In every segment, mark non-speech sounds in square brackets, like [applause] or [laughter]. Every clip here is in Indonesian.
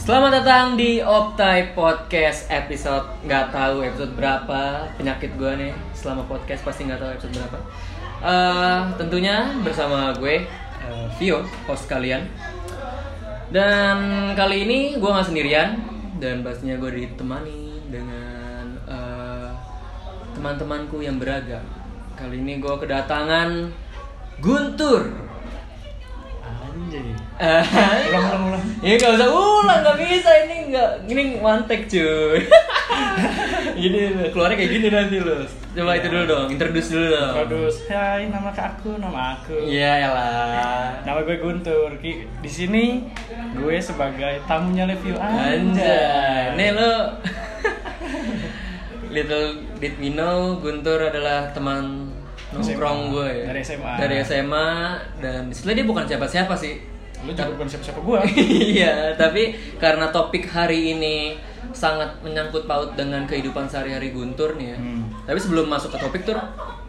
Selamat datang di Optai Podcast episode nggak tahu episode berapa penyakit gue nih selama podcast pasti nggak tahu episode berapa. Eh, tentunya bersama gue eh, Vio host kalian dan kali ini gue nggak sendirian dan pastinya gue ditemani dengan eh, teman-temanku yang beragam. Kali ini gue kedatangan Guntur. Anjay. Ulang, ulang, ulang. Ya nggak usah ulang, nggak bisa ini nggak ini one take cuy. [laughs] gini keluarnya kayak gini nanti lo. Coba itu dulu dong, introduce dulu dong. Produce. Hai, nama kak aku, nama aku. Iya lah. Nama gue Guntur. Di sini gue sebagai tamunya review Anjay, nih lo. [laughs] Little did we know Guntur adalah teman nongkrong gue ya. Dari SMA. Dari SMA dan sebenarnya dia bukan siapa-siapa sih. Lu juga bukan siapa-siapa gue. [laughs] Iya, tapi karena topik hari ini sangat menyangkut paut dengan kehidupan sehari-hari Guntur nih ya. Hmm. Tapi sebelum masuk ke topik tuh,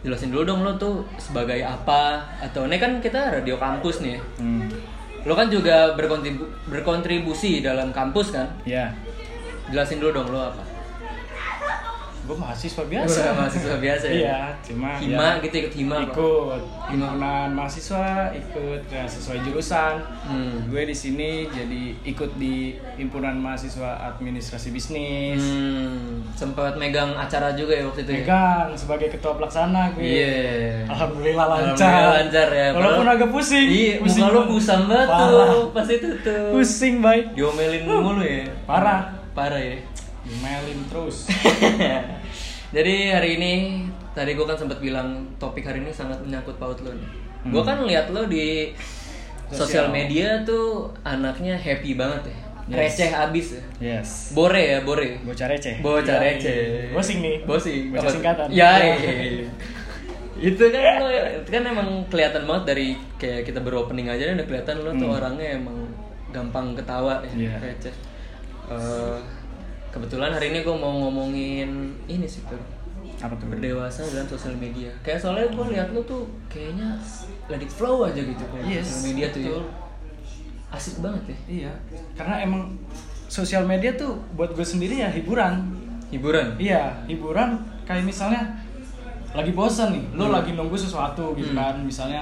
jelasin dulu dong lo tuh sebagai apa atau ini kan kita radio kampus nih. ya. Hmm. Lo kan juga berkontribu berkontribusi dalam kampus kan? Ya, Jelasin dulu dong lo apa? Gue mahasiswa Udah, biasa. mahasiswa biasa ya. Iya, cuma Hima ya, gitu ikut hima ikut himpunan mahasiswa, ikut ya, sesuai jurusan. Hmm. Gue di sini jadi ikut di himpunan mahasiswa administrasi bisnis. Hmm, sempat megang acara juga ya waktu itu ya. Megang sebagai ketua pelaksana gue. Iya. Alhamdulillah lancar. Alhamdulillah lancar ya. Walaupun agak pusing. Iya, pusing muka lu pusam banget tuh pas itu tuh. Pusing, bay. Diomelin mulu ya. Parah. Parah ya. Dimelin terus. [laughs] Jadi hari ini tadi gue kan sempat bilang topik hari ini sangat menyangkut paut lo nih. Hmm. Gue kan lihat lo di sosial media tuh anaknya happy banget ya. Yes. Receh abis ya. Yes. Bore ya, bore. Bocah receh. Bocah Iya, receh. iya. Bosing nih. Bosing. Bocah singkatan. Ya, Iya. iya, iya. itu kan lo itu kan emang kelihatan banget dari kayak kita beropening aja udah kelihatan lo tuh Hmm. orangnya emang gampang ketawa ya, Iya. receh. Eh, kebetulan hari ini gue mau ngomongin ini sih tuh Apa tuh? berdewasa dalam sosial media. Kayak soalnya gue lihat lo tuh kayaknya let it flow aja gitu kalau Yes, sosial media tuh ya. betul. Asik banget ya. Iya. Karena emang sosial media tuh buat gue sendiri ya hiburan. Hiburan. Iya, hiburan kayak misalnya lagi bosan nih, lo Hmm. lagi nunggu sesuatu gitu Hmm. kan, misalnya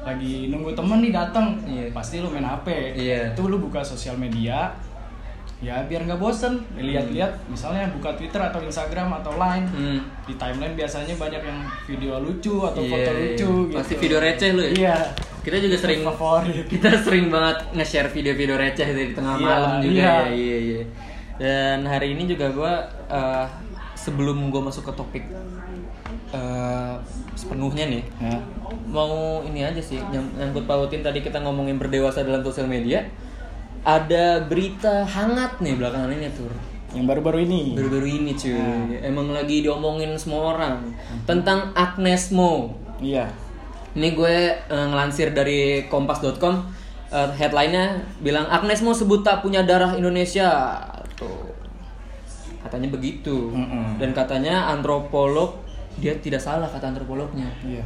lagi nunggu temen nih datang, Iya. pasti lo main HP. Iya. Itu lo buka sosial media, ya biar nggak bosen. Lihat-lihat, misalnya buka Twitter atau Instagram atau Line, Hmm. di timeline biasanya banyak yang video lucu atau Iya, foto iya. lucu. gitu. Pasti video receh lo ya? Iya. Kita juga sering favorit. [laughs] kita sering banget nge-share video-video receh di tengah Iya, malam juga iya. ya iya iya dan hari ini juga gue sebelum gue masuk ke topik eh, sepenuhnya nih Ya. mau ini aja sih yang nyangkut pautin tadi kita ngomongin berdewasa dalam sosial media ada berita hangat nih belakangan ini tuh Yang baru-baru ini. baru-baru ini cuy Nah. emang lagi diomongin semua orang tentang Agnes Mo Iya. ini gue eh, ngelansir dari kompas.com eh, headline-nya bilang Agnes Mo sebut tak punya darah Indonesia. Tuh. Katanya begitu. Mm-mm. Dan katanya antropolog dia tidak salah kata antropolognya. Iya.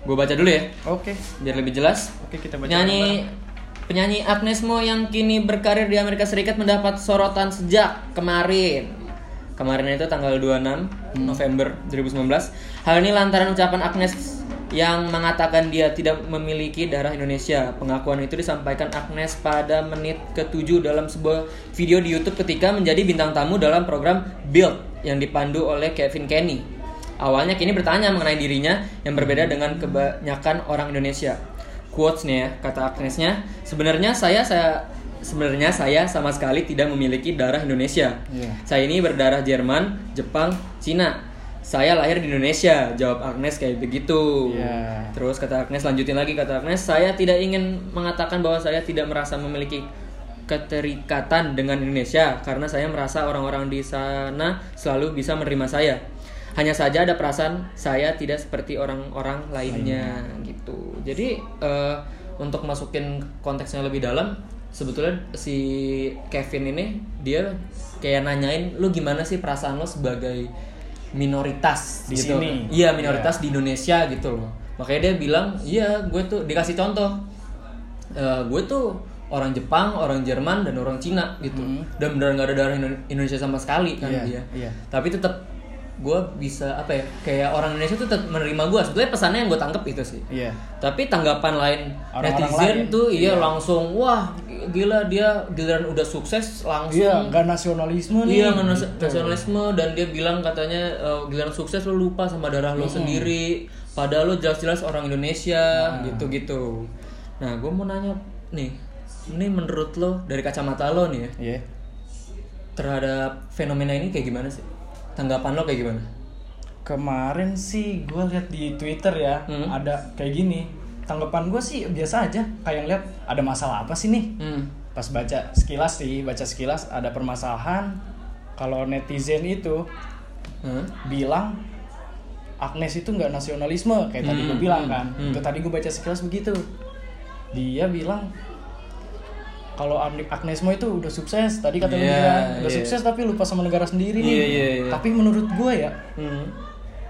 Gue baca dulu ya Oke. biar lebih jelas. Oke, kita baca Penyanyi penyanyi Agnes Mo yang kini berkarir di Amerika Serikat mendapat sorotan sejak kemarin. Kemarin itu tanggal 26 November 2019. Hal ini lantaran ucapan Agnes yang mengatakan dia tidak memiliki darah Indonesia. Pengakuan itu disampaikan Agnes pada menit ke-7 dalam sebuah video di YouTube ketika menjadi bintang tamu dalam program Build yang dipandu oleh Kevin Kenny. Awalnya kini bertanya mengenai dirinya yang berbeda dengan kebanyakan orang Indonesia. Quotes-nya ya, kata Agnesnya, sebenarnya saya saya sebenarnya saya sama sekali tidak memiliki darah Indonesia. Iya. Saya ini berdarah Jerman, Jepang, Cina. Saya lahir di Indonesia, jawab Agnes kayak begitu. Iya. Terus kata Agnes lanjutin lagi kata Agnes, saya tidak ingin mengatakan bahwa saya tidak merasa memiliki keterikatan dengan Indonesia karena saya merasa orang-orang di sana selalu bisa menerima saya. Hanya saja ada perasaan saya tidak seperti orang-orang lainnya gitu. Jadi eh, untuk masukin konteksnya lebih dalam, sebetulnya si Kevin ini dia kayak nanyain lu gimana sih perasaan lo sebagai minoritas Di gitu. sini. Iya, minoritas di Indonesia gitu loh. Makanya dia bilang, "Iya, gue tuh dikasih contoh. Eh, gue tuh orang Jepang, orang Jerman dan orang Cina gitu. Dan benar nggak ada darah Indo- Indonesia sama sekali kan Iya, dia. iya. Tapi tetap gue bisa apa ya kayak orang Indonesia tuh tetap menerima gue. Sebetulnya pesannya yang gue tangkep itu sih. Iya. Tapi tanggapan lain Orang-orang netizen lain. tuh iya, Iya. langsung wah gila dia giliran udah sukses langsung Iya, nggak nasionalisme nih. Iya nggak Gitu. nasionalisme dan dia bilang katanya eh, giliran sukses lo lupa sama darah lo sendiri padahal lo jelas-jelas orang Indonesia Nah. gitu-gitu. Nah gue mau nanya nih, ini menurut lo dari kacamata lo nih ya Iya. terhadap fenomena ini kayak gimana sih? Tanggapan lo kayak gimana? Kemarin sih gue lihat di Twitter ya, Hmm. ada kayak gini. Tanggapan gue sih biasa aja, kayak ngeliat ada masalah apa sih nih? Hmm. Pas baca sekilas sih, baca sekilas ada permasalahan. Kalau netizen itu Hah? bilang Agnes itu nggak nasionalisme kayak tadi gue Hmm, bilang hmm, kan. hmm. Itu tadi gue baca sekilas begitu. Dia bilang kalau Ag- Agnesmo itu udah sukses tadi kata lu bilang udah iya. sukses tapi lupa sama negara sendiri nih. Iya, iya, iya. Tapi menurut gue ya Hmm.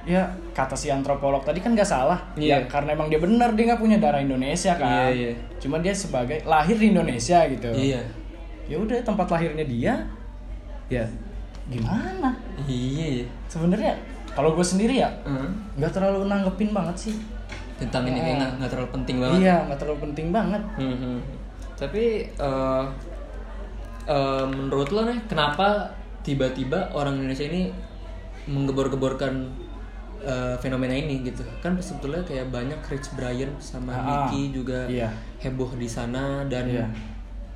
ya kata si antropolog tadi kan gak salah Iya. ya karena emang dia benar dia nggak punya darah Indonesia kan Iya, iya. cuma dia sebagai lahir di Indonesia gitu Iya. ya udah tempat lahirnya dia ya gimana Iya. iya. sebenarnya kalau gue sendiri ya Hmm. nggak terlalu nanggepin banget sih Tentang ini kayak nggak nggak terlalu penting banget. iya nggak terlalu penting banget Hmm. Tapi eh, eh, menurut lo nih kenapa tiba-tiba orang Indonesia ini menggebor-geborkan eh, fenomena ini gitu? Kan sebetulnya kayak banyak Rich Brian sama Ah, Nicky juga iya. heboh di sana dan Iya.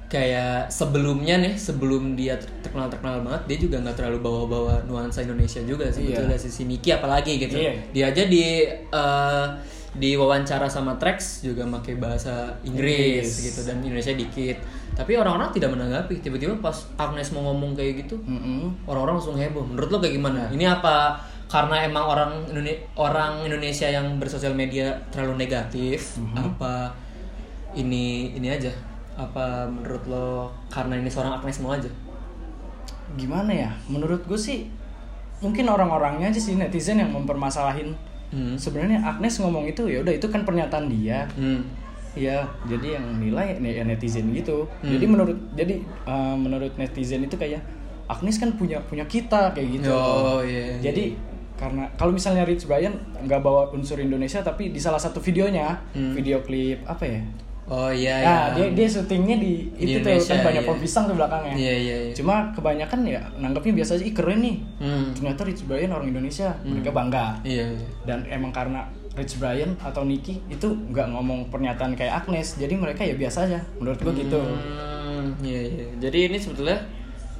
kayak sebelumnya nih sebelum dia ter- terkenal-terkenal banget dia juga nggak terlalu bawa-bawa nuansa Indonesia juga sebetulnya Iya. si si Nicky apalagi gitu. Iya. Dia aja di eh, di wawancara sama Trax juga pakai bahasa Inggris, Inggris. gitu dan Indonesia dikit. Tapi orang-orang tidak menanggapi. Tiba-tiba pas Agnes mau ngomong kayak gitu, Mm-mm. orang-orang langsung heboh. Menurut lo kayak gimana? Ini apa karena emang orang Indone- orang Indonesia yang bersosial media terlalu negatif? Apa ini ini aja? Apa menurut lo karena ini seorang Agnes mau aja? gimana ya menurut gue sih mungkin orang-orangnya aja sih netizen yang mempermasalahin Hmm. sebenarnya Agnes ngomong itu ya udah itu kan pernyataan dia Hmm. Iya, jadi yang nilai ya netizen gitu. Hmm. Jadi menurut jadi uh, menurut netizen itu kayak Agnes kan punya punya kita kayak gitu. Oh, iya, iya. Jadi karena kalau misalnya Rich Brian nggak bawa unsur Indonesia tapi di salah satu videonya Hmm. video klip apa ya? Oh iya Nah, iya. dia dia syutingnya di, Di itu tuh Indonesia, kan banyak iya. pohon pisang tuh belakangnya. Iya iya iya. Cuma kebanyakan ya nanggapnya biasa aja, ih keren nih. Hmm. Ternyata Rich Brian orang Indonesia, mereka bangga Iya iya. dan emang karena Rich Brian atau Nicky itu nggak ngomong pernyataan kayak Agnes jadi mereka ya biasa aja menurut gua gitu Hmm, iya iya. Jadi ini sebetulnya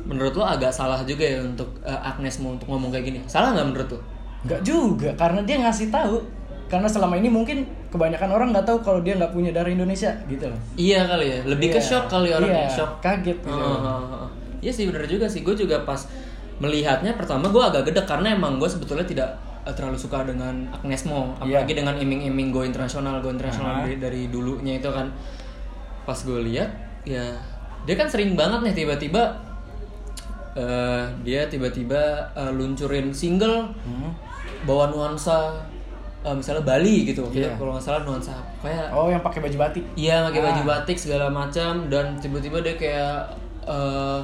menurut lo agak salah juga ya untuk eh, Agnes mau untuk ngomong kayak gini. Salah nggak menurut lo? nggak juga karena dia ngasih tahu karena selama ini mungkin kebanyakan orang nggak tahu kalau dia nggak punya darah Indonesia gitu loh Iya kali ya. Lebih ke Iya. shock kali orangnya Iya, shock. kaget gitu Oh, oh, oh, oh. Iya sih bener juga sih. Gue juga pas melihatnya pertama gue agak gede karena emang gue sebetulnya tidak eh, terlalu suka dengan Agnes Mo, apalagi dengan iming-iming go internasional, go internasional Aha. dari, dari dulunya itu kan. Pas gue lihat ya dia kan sering banget nih tiba-tiba eh, dia tiba-tiba eh, luncurin single Hmm. bawa nuansa eh, misalnya Bali gitu. Iya. kalau nggak salah nuansa kayak oh yang pakai baju batik? Iya pakai baju Ah. batik segala macam. Dan tiba-tiba dia kayak eh,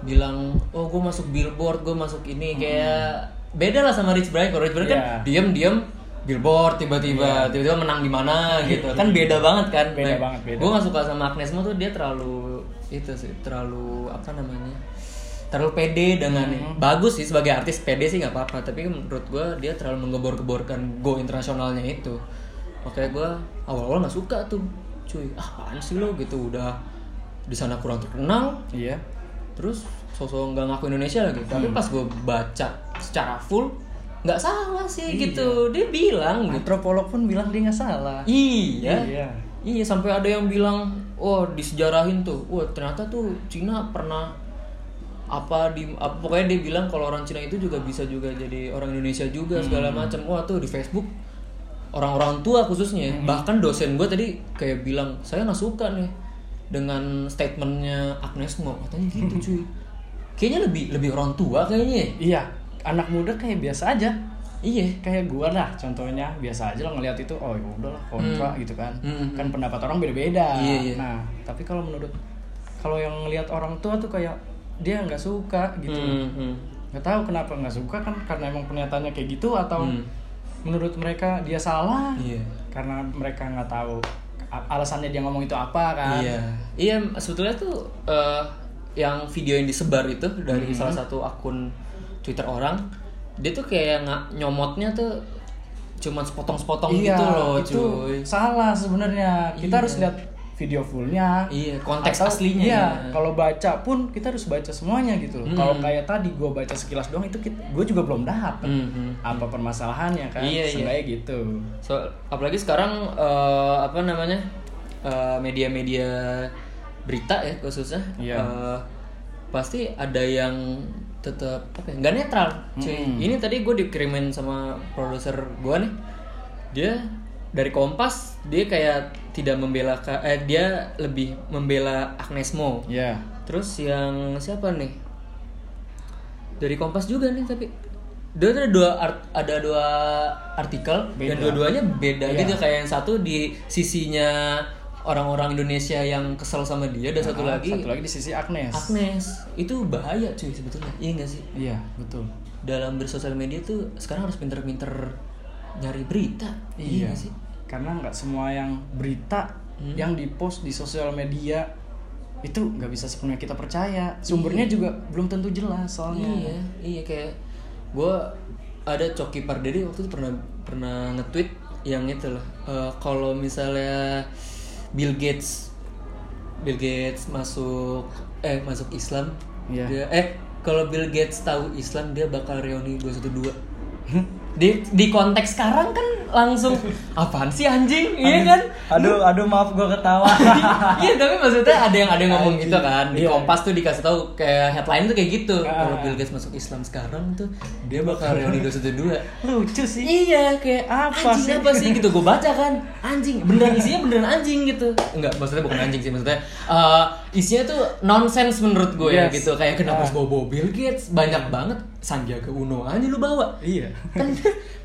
bilang oh gue masuk billboard gue masuk ini kayak beda lah sama Rich Brian. Kalau Rich Brian kan Iya. diam-diam billboard tiba-tiba tiba-tiba menang di mana gitu. Kan beda banget kan? Beda banget, beda. gue gak suka sama Agnes Mo tuh dia terlalu itu sih terlalu apa namanya terlalu pede dengan Hmm. bagus sih sebagai artis pede sih nggak apa-apa. Tapi menurut gue dia terlalu menggebor-geborkan go internasionalnya itu. Makanya gue awal-awal nggak suka tuh. Cuy ah apaan sih lo? Gitu udah di sana kurang terkenal. Iya. Terus sosok nggak ngaku Indonesia lagi. Tapi Hmm. pas gue baca secara full nggak salah sih Iya. gitu. Dia bilang gitu. Antropolog pun bilang dia nggak salah. Iya. Iya. iya sampai ada yang bilang oh disejarahin tuh. Wah ternyata tuh Cina pernah apa di apa, pokoknya dia bilang kalau orang Cina itu juga bisa juga jadi orang Indonesia juga segala Hmm. macam. Wah tuh di Facebook orang-orang tua khususnya Hmm. bahkan dosen gue tadi kayak bilang saya nggak suka nih dengan statementnya Agnes Mo. Katanya gitu [laughs] cuy. Kayaknya lebih lebih orang tua kayaknya iya anak muda kayak biasa aja. Iya. Kayak gua lah contohnya biasa aja lah ngeliat itu oh ya udahlah kontra gitu kan. Hmm. kan pendapat orang beda-beda. Iya, iya. nah tapi kalau menurut kalau yang ngelihat orang tua tuh kayak dia nggak suka gitu Hmm, hmm. nggak tahu kenapa nggak suka kan karena emang pernyataannya kayak gitu atau Hmm. menurut mereka dia salah Iya. karena mereka nggak tahu alasannya dia ngomong itu apa kan Iya, iya sebetulnya tuh eh, yang video yang disebar itu dari Hmm. salah satu akun Twitter orang, dia tuh kayak nggak nyomotnya tuh cuman sepotong-sepotong Iya, gitu loh, itu cuy. salah sebenarnya kita Iya. harus lihat video fullnya Iya, konteks Atau- aslinya. iya kalau baca pun kita harus baca semuanya gitu loh Hmm. kalau kayak tadi gue baca sekilas doang itu gue juga belum dapet Hmm, hmm. apa permasalahannya kan Iya, iya. Gitu So, apalagi sekarang eh, apa namanya eh, media-media berita ya khususnya, Iya. eh, pasti ada yang tetap apa ya, nggak netral. Cuy. Mm. Ini tadi gue dikirimin sama produser gue nih, dia dari Kompas dia kayak tidak membela eh dia lebih membela Agnes Mo. ya Terus yang siapa nih? Dari Kompas juga nih tapi dia ada dua art- ada dua artikel dan Beda. dua-duanya beda Iya. gitu. Kayak yang satu di sisinya orang-orang Indonesia yang kesel sama dia dan satu Nah, lagi satu lagi di sisi Agnes. Agnes. Itu bahaya cuy sebetulnya. Iya nggak sih? Iya betul. Dalam bersosial media tuh sekarang harus pinter-pinter nyari berita. Iya. nggak sih karena nggak semua yang berita Hmm. yang dipost di sosial media itu nggak bisa sepenuhnya kita percaya sumbernya juga belum tentu jelas soalnya Iya, iya kayak gue ada Coki Pardede waktu itu pernah pernah nge-tweet yang itu loh. eh, kalau misalnya Bill Gates Bill Gates masuk eh masuk Islam, Iya. dia eh kalau Bill Gates tahu Islam dia bakal reuni 212. Di di konteks sekarang kan langsung apaan sih anjing? Iya kan? aduh aduh maaf gue ketawa [laughs] iya tapi maksudnya ada yang ada yang ngomong gitu kan di Iya. Kompas tuh dikasih tahu kayak headline tuh kayak gitu Ah. kalau Bill Gates masuk Islam sekarang tuh dia bakal reuni 212 lucu sih iya kayak Apa anjing sih? apa sih gitu gue baca kan anjing beneran isinya beneran anjing gitu enggak maksudnya bukan anjing sih maksudnya eh, isinya tuh nonsense menurut gue ya Yes. gitu kayak kenapa Ah. harus bawa bawa Bill Gates banyak banget Sandiaga Uno aja lu bawa iya kan [laughs]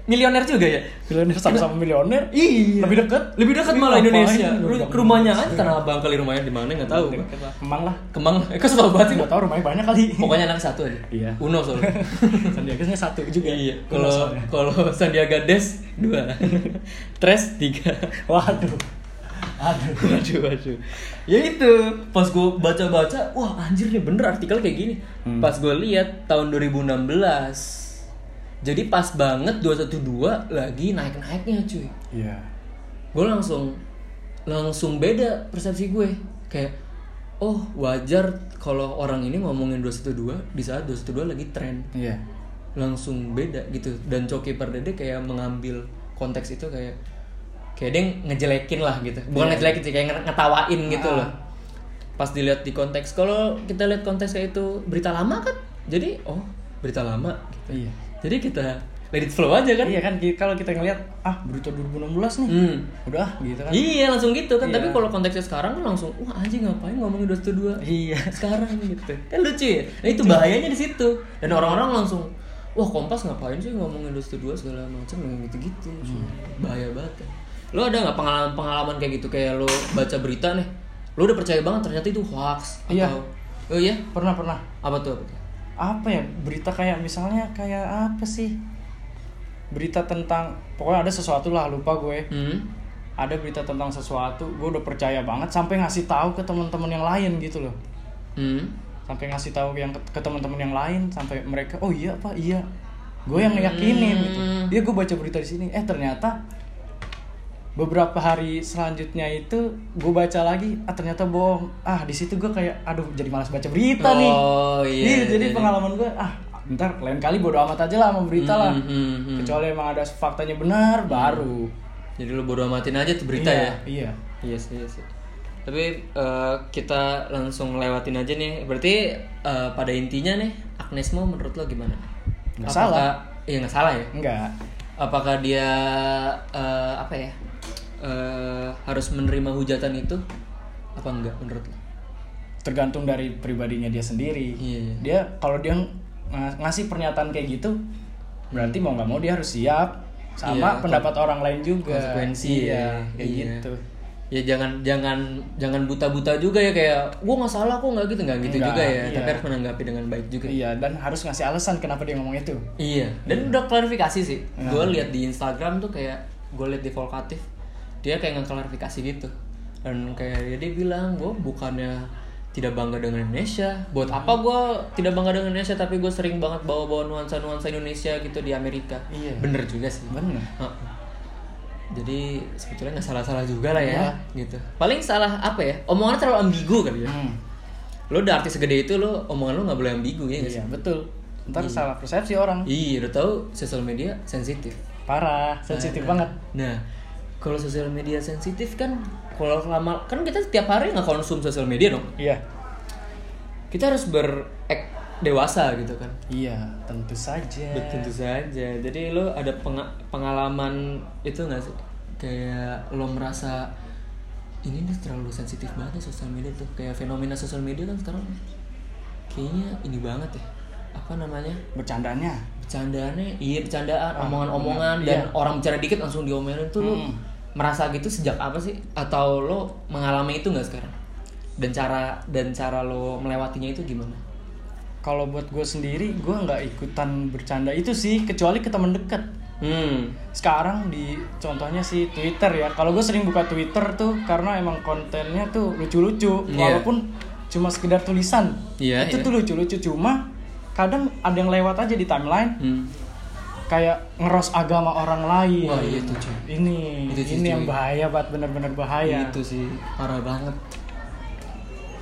milioner juga ya milioner sama-sama milioner Iya. lebih dekat Lebih dekat Ini malah Indonesia. lu ke rumahnya aja tanah abang kali rumahnya di mana nggak tahu. Kemang lah Kemang. Eh, kok setahu banget sih? nggak tahu rumahnya banyak kali Pokoknya anak satu aja. Iya. Uno soalnya. [laughs] Sandiaga satu juga iya. Kalau kalau Sandiaga Des dua, [laughs] Tres tiga. waduh aduh Waduh, waduh. Ya itu, pas gue baca-baca, wah anjir nih bener artikel kayak gini. Hmm. Pas gue lihat tahun 2016. Jadi pas banget 212 lagi naik-naiknya cuy. iya gue langsung langsung beda persepsi gue kayak oh wajar kalau orang ini ngomongin 212 di saat 212 lagi tren iya langsung beda gitu dan Coki Pardede kayak mengambil konteks itu kayak kayak dia ngejelekin lah gitu bukan Iya. ngejelekin sih kayak nge- ngetawain gitu Ah. loh pas dilihat di konteks kalau kita lihat konteksnya itu berita lama kan jadi oh berita lama gitu. iya jadi kita let it flow aja kan iya kan kalau kita ngeliat ah berita 2016 nih Hmm. udah gitu kan Iya langsung gitu kan. Iya. Tapi kalau konteksnya sekarang kan langsung wah anjing ngapain ngomongin 212 iya sekarang gitu. Kan lucu ya. Nah itu bahayanya di situ. Dan orang-orang langsung wah Kompas ngapain sih ngomongin 212 segala macam gitu-gitu. Bahaya banget. Ya. Lo ada nggak pengalaman-pengalaman kayak gitu kayak lo baca berita nih. Lo udah percaya banget ternyata itu hoax Iya. atau Oh iya? pernah pernah Apa tuh? Apa apa ya berita kayak misalnya kayak apa sih berita tentang pokoknya ada sesuatu lah lupa gue Hmm. ada berita tentang sesuatu gue udah percaya banget sampai ngasih tahu ke teman-teman yang lain gitu loh Hmm. sampai ngasih tahu yang ke, ke teman-teman yang lain sampai mereka oh iya pak iya gue yang ngeyakinin gitu Hmm. iya gue baca berita di sini eh ternyata beberapa hari selanjutnya itu gue baca lagi ah ternyata bohong ah di situ gue kayak aduh jadi malas baca berita nih Oh, iya, jadi jadi- pengalaman gue ah ntar lain kali bodo amat aja lah sama berita lah Hmm, hmm, hmm. kecuali emang ada faktanya benar baru Jadi lo bodo amatin aja tuh berita iya, ya. iya Iya sih, iya sih. Tapi eh, kita langsung lewatin aja nih. Berarti eh, pada intinya nih Agnes Mo menurut lo gimana? Nggak Apakah- salah. Iya nggak salah ya. enggak Apakah dia eh, apa ya eh, harus menerima hujatan itu? Apa enggak menurut lo? tergantung dari pribadinya dia sendiri Iya, iya. dia kalau dia ng- ngasih pernyataan kayak gitu berarti mau nggak mau dia harus siap sama Iya, pendapat orang lain juga konsekuensi iya ya. kayak Iya. gitu ya jangan jangan jangan buta-buta juga ya kayak gua nggak salah kok nggak gitu nggak gitu Nggak, juga ya iya. tapi harus menanggapi dengan baik juga Iya, dan harus ngasih alasan kenapa dia ngomong itu. Iya, dan udah klarifikasi sih. Nah. Gue lihat di Instagram tuh kayak gue lihat di Volkatif, dia kayak ngeklarifikasi gitu. Dan kayak ya dia bilang gue bukannya tidak bangga dengan Indonesia. Buat apa gue tidak bangga dengan Indonesia tapi gue sering banget bawa-bawa nuansa-nuansa Indonesia gitu di Amerika. Iya. Bener juga sih. Bener. Jadi sebetulnya nggak salah-salah juga lah ya, Iya. gitu. Paling salah apa ya? Omongannya terlalu ambigu kali ya. Hmm. Lo udah artis segede itu lo omongan lo nggak boleh ambigu ya sih? Iya, betul. Ntar salah persepsi orang. Iya, udah tahu sosial media sensitif. Parah, sensitif banget. Nah, kalau sosial media sensitif kan kalau lama kan kita setiap hari nggak konsum sosial media dong. Iya. Kita harus ber dewasa gitu kan. Iya, tentu saja. Tentu saja. Jadi lo ada penga- pengalaman itu nggak sih? Kayak lo merasa ini nih terlalu sensitif banget nih sosial media tuh. Kayak fenomena sosial media kan sekarang kayaknya ini banget ya. Apa namanya? Bercandanya. bercandaannya iya bercandaan Ah, omongan-omongan omongan, dan iya. orang bicara dikit langsung diomelin tuh lo Hmm. merasa gitu sejak apa sih atau lo mengalami itu nggak sekarang dan cara dan cara lo melewatinya itu gimana Kalau buat gue sendiri, gue nggak ikutan bercanda itu sih, kecuali ke teman dekat. hmm Sekarang di contohnya sih Twitter ya. Kalau gue sering buka Twitter tuh karena emang kontennya tuh lucu-lucu, Iya. walaupun cuma sekedar tulisan. Iya, itu iya. tuh lucu-lucu cuma kadang ada yang lewat aja di timeline hmm kayak ngeros agama orang lain. Wah, iya tuh, cuy. Ini Itu sih, ini cuy. yang bahaya banget bener-bener bahaya. itu sih parah banget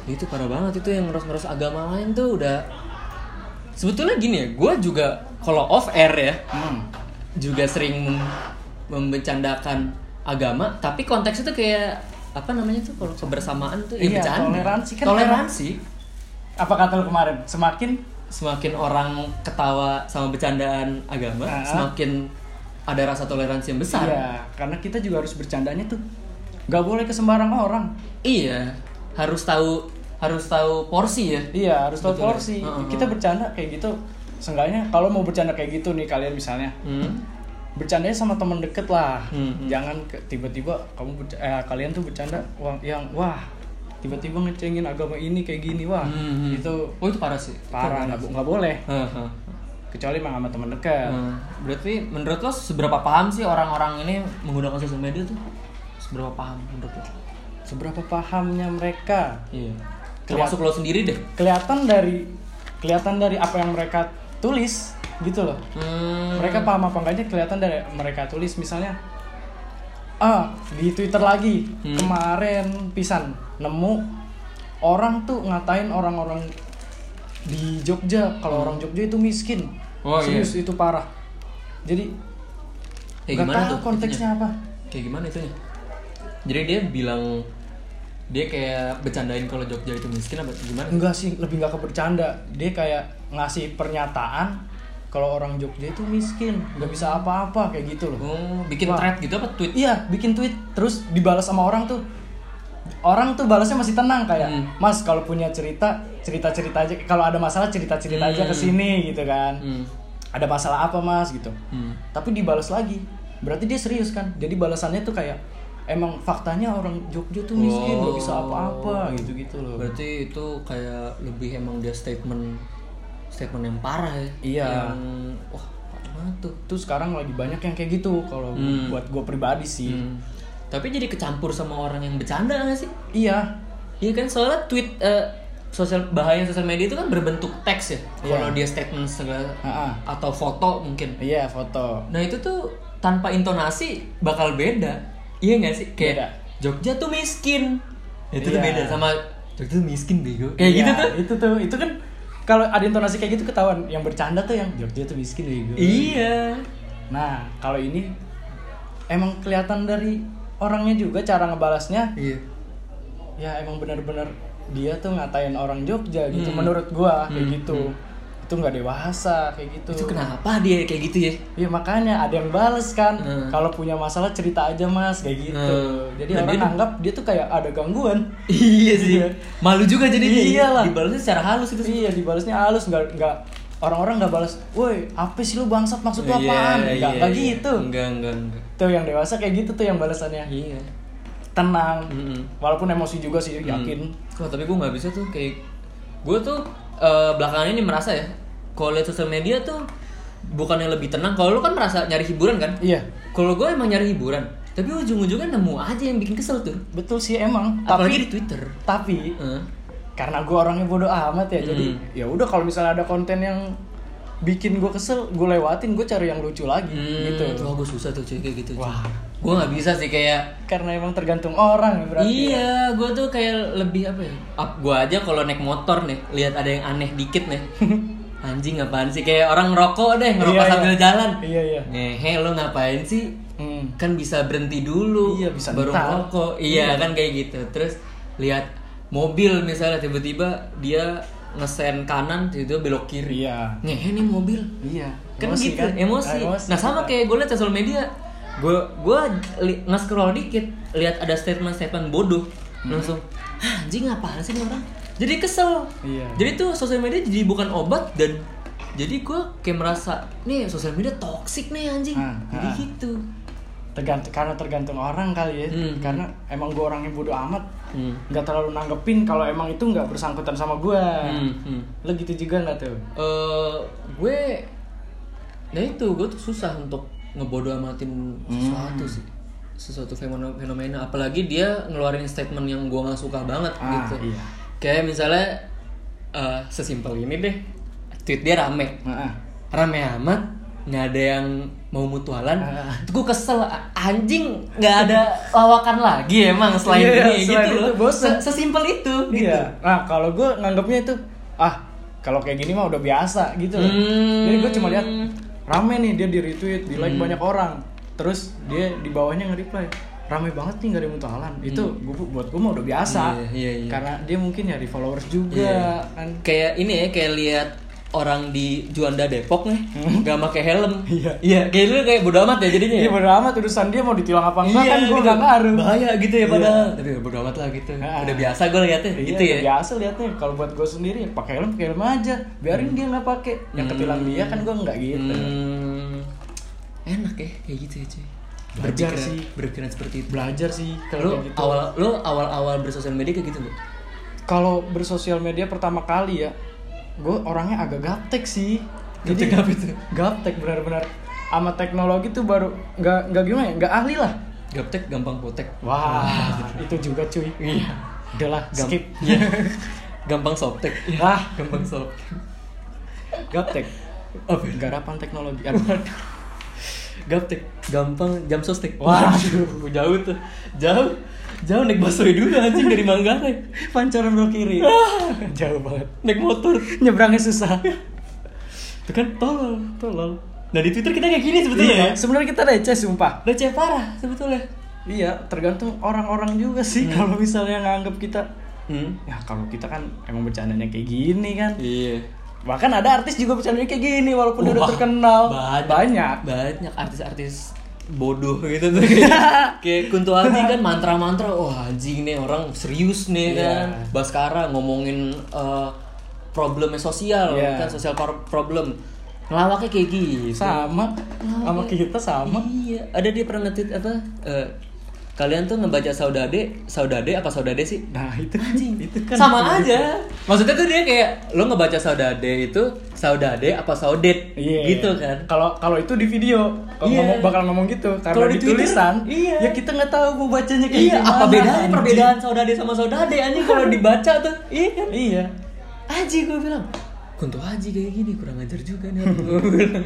itu parah banget itu yang ngeros-ngeros agama lain tuh udah sebetulnya gini ya gue juga kalau off air ya Hmm. juga sering mem- membercandakan agama tapi konteksnya tuh kayak apa namanya tuh kalau kebersamaan tuh ya Iya, bercanda. toleransi kan toleransi Apa kata lu kemarin? Semakin semakin orang ketawa sama bercandaan agama Ah. semakin ada rasa toleransi yang besar Iya, karena kita juga harus bercandanya tuh nggak boleh ke sembarang orang. iya harus tahu harus tahu porsi ya Iya, harus tahu Betul. porsi. Heeh. Kita bercanda kayak gitu. Seenggaknya kalau mau bercanda kayak gitu nih kalian misalnya, hmm. bercandanya sama teman deket lah. Hmm, hmm. Jangan tiba-tiba kamu eh, kalian tuh bercanda wah, yang wah tiba-tiba ngecengin agama ini kayak gini wah Hmm, hmm. itu oh itu parah sih parah nggak bo- nggak boleh Heeh. kecuali emang sama teman dekat. Hmm. berarti menurut lo seberapa paham sih orang-orang ini menggunakan sosial media tuh seberapa paham menurut lo Seberapa pahamnya mereka? iya termasuk lo sendiri deh Kelihatan dari kelihatan dari apa yang mereka tulis gitu loh. hmm. mereka paham apa enggaknya kelihatan dari mereka tulis misalnya ah di Twitter lagi Hmm. kemarin pisan nemu orang tuh ngatain orang-orang di Jogja kalau orang Jogja itu miskin Hmm. Oh, serius itu parah jadi kayak nggak gimana tahu tuh konteksnya itunya? apa kayak gimana itunya jadi dia bilang dia kayak bercandain kalau Jogja itu miskin apa gimana enggak sih lebih nggak ke bercanda dia kayak ngasih pernyataan kalau orang Jogja itu miskin nggak bisa apa-apa kayak gitu loh oh bikin Wah. thread gitu apa tweet Iya, bikin tweet terus dibalas sama orang tuh. Orang tuh balasnya masih tenang kayak, Hmm. "Mas, kalau punya cerita, cerita-cerita aja. Kalau ada masalah cerita-cerita aja ke Hmm. sini gitu kan." hmm. Ada masalah apa, Mas gitu. Hmm. Tapi dibalas lagi. Berarti dia serius kan? Jadi balasannya tuh kayak emang faktanya orang Jogja tuh miskin, nggak bisa Oh. apa-apa gitu-gitu loh. berarti itu kayak lebih emang dia statement statement yang parah ya Iya. yang wah parah tuh Tuh sekarang lagi banyak yang kayak gitu kalau Hmm. buat gue pribadi sih. Hmm. Tapi jadi kecampur sama orang yang bercanda gak sih? Iya. Iya kan soalnya tweet eh, sosial bahaya sosial media itu kan berbentuk teks ya. Iya. Kalau dia statement segala Ha-ha. atau foto mungkin. Iya, foto. Nah itu tuh tanpa intonasi bakal beda. Iya gak sih? Kayak Beda. Jogja tuh miskin. Itu tuh Iya. beda sama Jogja tuh miskin bego. Kayak Iya, gitu tuh. Itu tuh, itu kan kalau ada intonasi kayak gitu ketahuan. Yang bercanda tuh yang Jogja tuh miskin bego. Iya. Nah, kalau ini emang kelihatan dari orangnya juga cara ngebalasnya. Iya. Ya emang bener-bener dia tuh ngatain orang Jogja gitu. Hmm. Menurut gua kayak Hmm, gitu. Itu nggak dewasa kayak gitu. Itu kenapa dia kayak gitu ya? Iya makanya ada yang bales kan. Hmm. Kalau punya masalah cerita aja mas kayak gitu. Hmm. Jadi Dan orang dia- anggap dia tuh kayak ada gangguan. Iya sih. Iya. Malu juga jadi Iyalah. Dibalasnya secara halus itu. Iya dibalasnya halus nggak nggak orang-orang nggak balas, woi apa sih lu bangsat maksud lu Iya, apaan? Nggak iya, nggak iya. gitu. Enggak, enggak, enggak. Tuh yang dewasa kayak gitu tuh yang balasannya. Iya. tenang Mm-mm. walaupun emosi juga sih yakin Wah tapi gue nggak bisa tuh kayak gue tuh eh, belakangan ini merasa ya kalau lihat sosial media tuh bukannya lebih tenang kalau lu kan merasa nyari hiburan kan iya kalau gue emang nyari hiburan tapi ujung-ujungnya nemu aja yang bikin kesel tuh betul sih emang apalagi di tapi Twitter tapi Heeh. karena gue orangnya bodoh amat ya jadi Mm. ya udah kalau misalnya ada konten yang bikin gue kesel gue lewatin gue cari yang lucu lagi Hmm, gitu Wah gue susah tuh cuy kayak gitu. cuy. Wah. Gue nggak bisa sih kayak. karena emang tergantung orang ya berarti ya. Iya, gue tuh kayak lebih apa ya? Up gue aja kalau naik motor nih, lihat ada yang aneh dikit nih. [laughs] Anjing apaan sih? Kayak orang ngerokok deh, ngerokok Iya, iya. sambil jalan. iya iya Ngehe lo ngapain sih? Hmm. Kan bisa berhenti dulu. Iya, bisa baru ntar. ngerokok. Iya, kan kayak gitu. Terus lihat mobil misalnya tiba-tiba dia ngesen kanan tiba-tiba belok kiri. iya Ngehe nih mobil. iya kan Emosi gitu emosi. Ah, emosi. nah sama kayak gue liat sosial media gue gue nge-scroll dikit lihat ada statement statement bodoh langsung "Hah, anjing apaan sih orang jadi kesel. Iya. jadi tuh sosial media jadi bukan obat dan jadi gue kayak merasa nih sosial media toxic nih anjing. Ah, jadi ah. gitu. Tergantung karena tergantung orang kali ya. Hmm, karena emang gue orangnya bodoh amat. Hmm. nggak terlalu nanggepin kalau emang itu nggak bersangkutan sama gue Hmm, hmm. lo gitu juga nggak tuh? Eh, gue nah itu gue tuh susah untuk ngebodoh amatin sesuatu sih. Sesuatu fenomena, fenomena. Apalagi dia ngeluarin statement yang gue nggak suka banget Ah, gitu. iya. Kayak misalnya eh, sesimpel ini deh. Tweet dia rame. Rame amat nggak ada yang mau mutualan. Tuh gue kesel anjing nggak ada lawakan lagi emang selain Iya, ini selain gitu itu, loh sesimpel itu gitu. Iya nah kalau gue nganggapnya itu ah kalau kayak gini mah udah biasa gitu loh. Hmm. jadi gue cuma lihat rame nih dia di retweet di like banyak orang. Terus dia di bawahnya nge-reply rame banget nih gak ada mutualan itu gua, buat gue mah udah biasa. Iya, iya, iya. karena dia mungkin nyari followers juga Iya. kan. Kayak ini ya kayak lihat orang di Juanda Depok nih nggak pakai helm. Iya. iya kayak lu kayak bodo amat ya jadinya Iya ya? bodo amat urusan dia mau ditilang apa enggak kan gue gitu. gak ngaruh. Bahaya gitu ya Iya. padahal. Tapi bodo amat lah gitu. Ah. udah biasa gue liatnya Iya, gitu ya? biasa liatnya. Kalau buat gue sendiri ya pakai helm pakai helm aja. Biarin dia nggak pakai. Yang ketilang dia kan gue nggak gitu. Hmm, enak ya kayak gitu ya cuy Belajar Berpikiran- sih. berpikiran seperti itu. belajar sih kalau kayak gitu. awal lu awal awal bersosial media kayak gitu nggak? Kalau bersosial media pertama kali ya gue orangnya agak gaptek sih. Gaptek apa itu? gaptek benar-benar. Sama teknologi tuh baru nggak nggak gimana ya nggak ahli lah. Gaptek gampang potek wah itu juga cuy. Iya. Udahlah Gam- skip. [laughs] Iya. gampang softtek ah. Gampang soft gaptek. Apa? Garapan teknologi. Aduh [laughs] Gaptek, gampang jam sostek. Waduh. [laughs] jauh tuh. Jauh. Jauh naik busway dulu anjing dari Manggarai. pancoran belok kiri Ah. jauh banget Naik motor. nyebrangnya susah [laughs] Itu kan tolol, tolol. Nah di Twitter kita kayak gini sebetulnya ya. Iya, sebenarnya kita receh sumpah Receh parah sebetulnya. iya tergantung orang-orang juga sih kalau misalnya nganggap kita Hmm. ya kalau kita kan emang bercandanya kayak gini kan Iya. Bahkan ada artis juga bercandanya kayak gini walaupun dia udah Wah, terkenal. banyak. banyak. Banyak artis-artis bodoh gitu tuh. Kayak, [laughs] kayak Kunto Aji kan mantra-mantra wah anjing nih orang serius nih Iya. kan. Baskara ngomongin eh, problemnya sosial Iya. kan sosial problem. Ngelawaknya kayak gitu. Sama. Sama kita sama. Iya. Ada dia pernah nge-tweet apa? Eh, kalian tuh ngebaca saudade saudade apa saudade sih nah itu anjing itu kan sama aja maksudnya tuh dia kayak lo ngebaca saudade itu saudade apa saudet Iya. gitu kan Kalau kalau itu di video, kalau Iya. ngomong bakal ngomong gitu. Karena Kalau di, di Twitter, tulisan, iya. ya kita nggak tahu mau bacanya kayak iya gimana. apa bedanya anjing. perbedaan saudade sama saudade anjing kalau dibaca tuh iya kan Iya. Aji gue bilang Kunto Aji kayak gini kurang ajar juga nih [laughs] [laughs] gue bilang.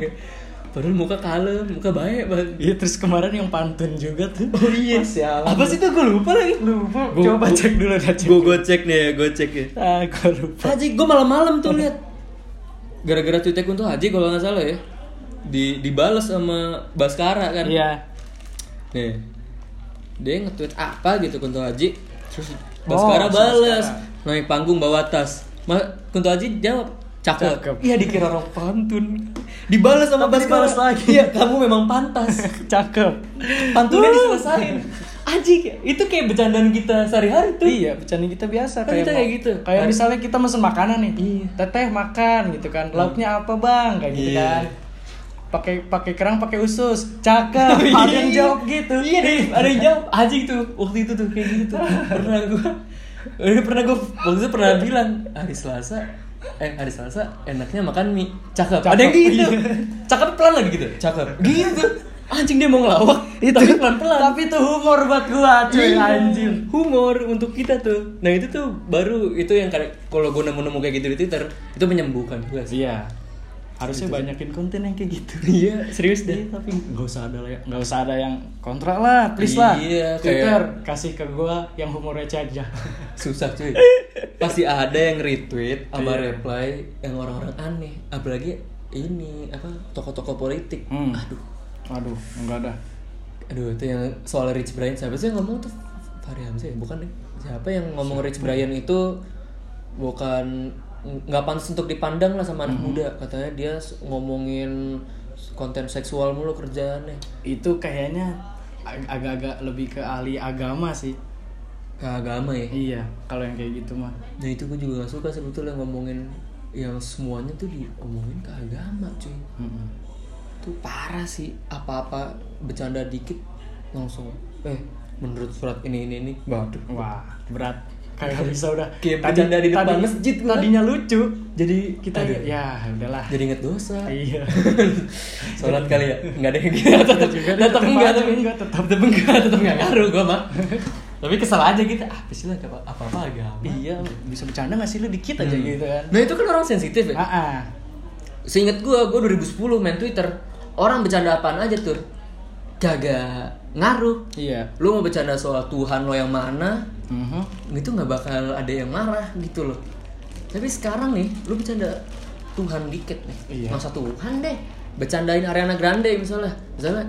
Padahal muka kalem, muka baik banget Iya terus kemarin yang pantun juga tuh. Oh iya Sialan. Apa sih tuh gue lupa lagi Lupa. Gua- Coba gua- cek dulu dah cek. Gue gue cek nih ya, gue cek ya Ah, gue lupa. Haji, gue malam-malam tuh lihat. Gara-gara tweetnya Kunto Haji kalau nggak salah ya, di dibales sama Baskara kan. Iya. Nih, dia nge-tweet apa gitu Kunto Haji, terus Oh, Baskara si bales, Baskara. naik panggung bawa tas. Ma Kunto Haji jawab, cakep. Iya dikira orang pantun. Dibales sama Tapi dibales lagi. Iya, kamu memang pantas. [laughs] Cakep. Pantunnya diselesain. Anjing, itu kayak bercandaan kita sehari-hari tuh. Iya, bercanda kita biasa Kan kita mau- kayak gitu. Kayak Hari- misalnya kita mesen makanan nih. Iya. Teteh makan gitu kan. Lauknya apa, Bang? Kayak gitu Iya. kan. pakai pakai kerang pakai usus cakep [laughs] ada yang jawab gitu iya deh ada yang jawab anjing tuh waktu itu tuh kayak gitu tuh [laughs] pernah gue pernah gue waktu itu pernah bilang hari Selasa eh hari Selasa enaknya makan mie. Cakep, Cakep, ada yang gitu. Iya. cakep pelan lagi gitu. Cakep. Gitu. Anjing dia mau ngelawak. Tapi pelan pelan tapi itu humor buat gua cuy Iya, anjir humor untuk kita tuh. Nah itu tuh baru itu yang kalau gue nemu nemu kayak gitu di twitter itu menyembuhkan gue sih. Iya harusnya banyakin konten yang kayak gitu. [laughs] Iya serius deh. Iya, tapi nggak usah ada ya nggak usah ada yang kontra lah please lah. Iya, Twitter kayak- kasih ke gua yang humor receh aja. [laughs] Susah cuy. Pasti ada yang retweet sama Iya. reply yang orang-orang aneh. Apalagi ini apa tokoh-tokoh politik. Hmm. aduh. Aduh enggak ada. Aduh itu yang soal Rich Brian. Siapa sih yang ngomong tuh? Fahri Hamzah ya? Bukan deh. Siapa yang ngomong Rich Brian itu bukan nggak pantas untuk dipandang lah sama Hmm. anak muda. Katanya dia ngomongin konten seksual mulu kerjaannya. Itu kayaknya ag- agak-agak lebih ke ahli agama sih. Ke agama ya? Iya kalau yang kayak gitu mah. Nah itu gue juga gak suka sebetulnya ngomongin yang semuanya tuh diomongin ke agama cuy. Mm-mm. itu parah sih apa-apa bercanda dikit langsung. Eh menurut surat ini ini ini. Waduh. Wah berat kayak bisa udah. Kayak bercanda di depan. masjid gua. tadinya lucu. Jadi kita Aduh. ya udahlah jadi inget dosa. Iya. [laughs] Sholat kali ya. Nggak ada yang gitu. Tetap juga tetap enggak tapi enggak, tetep. tetap enggak. Tetap enggak ngaruh gua mah tapi kesel aja gitu. Apa sih lah apa apa agama iya bisa bercanda nggak sih lu? Dikit aja Hmm. gitu kan. Nah itu kan orang sensitif ya. Ah ah. Seinget gue, gue 2010 main Twitter. Orang bercanda apaan aja tuh? Kagak ngaruh. Iya. Lu mau bercanda soal Tuhan lo yang mana Mhm. Itu gak bakal ada yang marah gitu loh. Tapi sekarang nih, lu bercanda Tuhan dikit nih. Iya. Masa Tuhan deh Bercandain Ariana Grande misalnya. Misalnya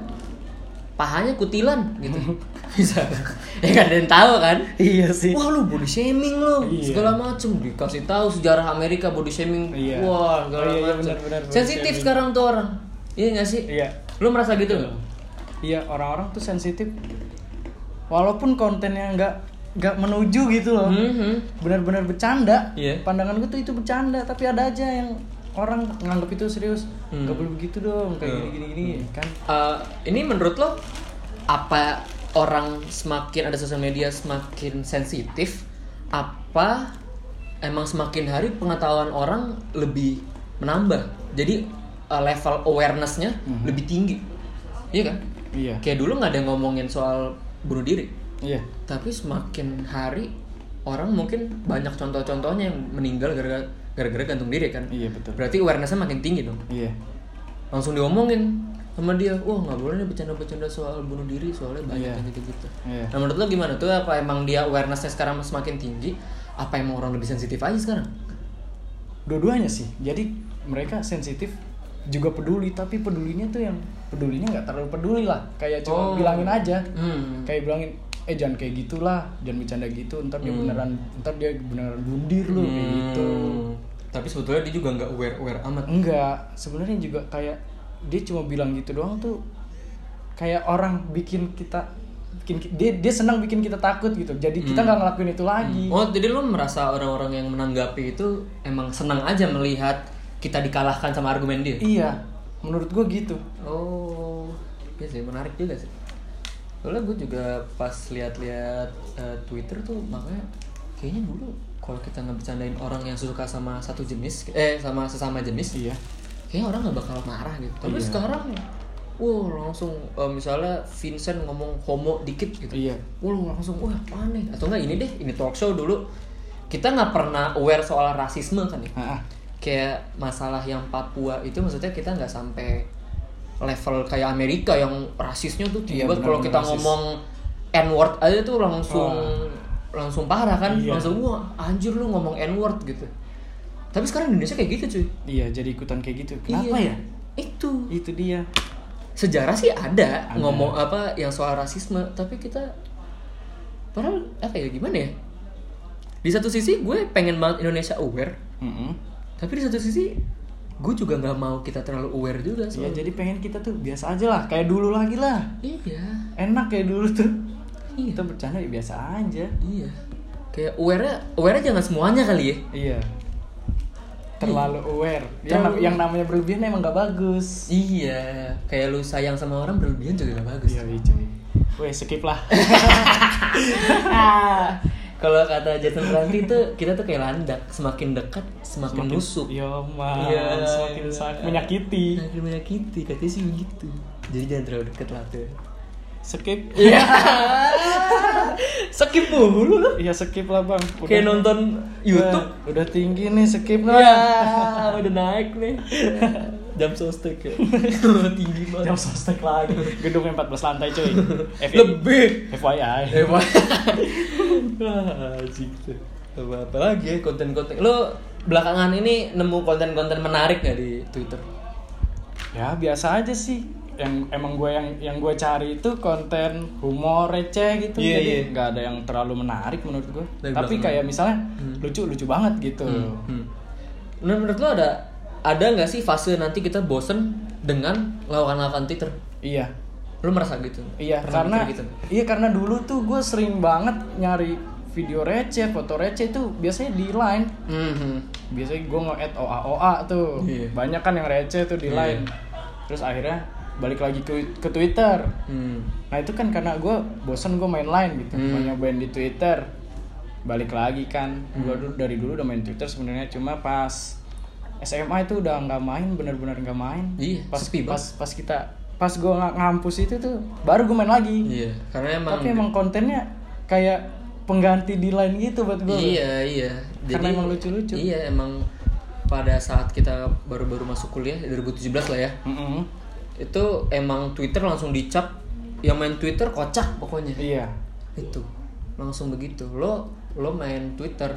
Pahanya kutilan gitu. [laughs] Misalnya. Ya gak ada yang tahu kan? Iya sih. Wah lu body shaming lu. Iya. segala macem dikasih tahu sejarah Amerika body shaming. Iya. wah segala Oh, iya, iya, macem. body sensitif sekarang tuh orang. Iya gak sih? Iya. Lu merasa gitu nggak iya orang-orang tuh sensitif walaupun kontennya nggak nggak menuju gitu loh Mhm. benar-benar bercanda Iya. pandangan gue tuh itu bercanda tapi ada aja yang orang nganggap itu serius Hmm. nggak boleh begitu dong kayak Hmm. gini gini gini kan Eh, ini menurut lo apa orang semakin ada sosial media semakin sensitif apa emang semakin hari pengetahuan orang lebih menambah jadi eh, level awarenessnya Mhm. lebih tinggi iya kan iya. Kayak dulu nggak ada yang ngomongin soal bunuh diri. Iya. Tapi semakin hari orang mungkin banyak contoh-contohnya yang meninggal gara-gara gara-gara gantung diri kan? Iya betul. Berarti awarenessnya makin tinggi dong. Iya. Langsung diomongin sama dia wah nggak boleh nih bercanda-bercanda soal bunuh diri soalnya banyak Iya. yang gitu-gitu. Iya. Nah menurut lo gimana tuh? Apa emang dia awarenessnya sekarang semakin tinggi? Apa emang orang lebih sensitif aja sekarang? Dua-duanya sih. Jadi mereka sensitif juga peduli tapi pedulinya tuh yang pedulinya nggak terlalu peduli lah kayak cuma Oh. bilangin aja hmm. kayak bilangin eh jangan kayak gitulah jangan bercanda gitu ntar dia Hmm. beneran ntar dia beneran bundir lu kayak gitu Hmm. tapi sebetulnya dia juga nggak aware aware amat enggak sebenarnya juga kayak dia cuma bilang gitu doang tuh kayak orang bikin kita bikin ki- dia dia senang bikin kita takut gitu jadi kita Hmm. nggak ngelakuin itu lagi Oh, jadi lo merasa orang-orang yang menanggapi itu emang senang aja melihat kita dikalahkan sama argumen dia? iya menurut gue gitu Oh, iya sih menarik juga sih. Soalnya gue juga pas lihat-lihat eh, Twitter tuh makanya kayaknya dulu kalau kita ngebercandain orang yang suka sama satu jenis, eh sama sesama jenis, iya kayaknya orang nggak bakal marah gitu. Tapi Iya. sekarang, wow langsung eh, misalnya Vincent ngomong homo dikit gitu, iya Wah langsung wah aneh atau enggak ini deh ini talk show dulu kita nggak pernah aware soal rasisme kan ya. Kayak masalah yang Papua itu maksudnya kita nggak sampai level kayak Amerika yang rasisnya tuh Iya, tiba kalau benar-benar kita rasis. ngomong n word aja tuh langsung langsung parah kan. Iya. langsung wah anjir lu ngomong n word gitu. Tapi sekarang Indonesia kayak gitu cuy. Iya jadi ikutan kayak gitu. Kenapa Iya. ya? Itu. Itu dia. Sejarah sih ada, Ada. ngomong apa yang soal rasisme tapi kita padahal apa ya gimana ya? Di satu sisi gue pengen banget Indonesia aware. Mm-mm. Tapi di satu sisi gue juga nggak mau kita terlalu aware juga Iya soal jadi pengen kita tuh biasa aja lah kayak dulu lagi lah. Iya. Enak kayak dulu tuh. Iya. Kita bercanda ya biasa aja. Iya. Kayak aware aware jangan semuanya kali ya. Iya. Terlalu aware. Yang, Terlalu- yang namanya berlebihan emang gak bagus. Iya, kayak lu sayang sama orang berlebihan juga gak bagus. Iya, iya, cuy. Weh, skip lah. [laughs] [laughs] Kalau kata Jason Ranti itu kita tuh kayak landak, semakin dekat semakin, nusuk. Iya, man. Iya, semakin iya. sak- menyakiti. Semakin menyakiti, katanya sih begitu. Jadi jangan terlalu dekat lah tuh. Skip. Iya. [laughs] Skip mulu lu. Iya, skip lah, Bang. Udah- Kayak nonton YouTube. Udah, udah tinggi nih, skip lah. Ya, udah naik nih. [laughs] Jam sostek ya. [laughs] Tinggi banget. Jam sostek lagi. Gedungnya 14 lantai, cuy. F- Lebih. FYI. Anjing tuh. Apa, apa lagi ya konten-konten. Lo belakangan ini nemu konten-konten menarik gak di Twitter? Ya biasa aja sih. Yang emang gue yang yang gue cari itu konten humor receh gitu. Iya, Jadi iya. nggak ada yang terlalu menarik menurut gue. Dari Tapi kayak misalnya Hmm. lucu lucu banget gitu. Hmm. Nah, menurut lo ada ada nggak sih fase nanti kita bosen dengan lawakan-lawakan Twitter? Iya. Lo merasa gitu? Iya Pernah karena gitu? iya karena dulu tuh gue sering banget nyari video receh, foto receh itu biasanya di line. Mhm. Biasanya gue nge-add OA OA tuh. Iya. Banyak kan yang receh tuh di Iya. line. Terus akhirnya balik lagi ke, ke Twitter. Hmm. Nah itu kan karena gue bosen gue main line gitu, Hmm. mau nyobain di Twitter, balik lagi kan, gue dulu dari dulu udah main Twitter sebenarnya cuma pas SMA itu udah nggak main, bener-bener nggak main. Iya, pas sepi pas pas kita pas gue ngampus itu tuh baru gue main lagi. Iya, karena emang Tapi emang kontennya kayak pengganti di line gitu buat gue. Iya, iya. Karena emang lucu-lucu. Iya, emang pada saat kita baru-baru masuk kuliah 2017 lah ya. Mm-mm. Itu emang Twitter langsung dicap yang main Twitter kocak pokoknya. Iya. Itu. Langsung begitu. Lo lo main Twitter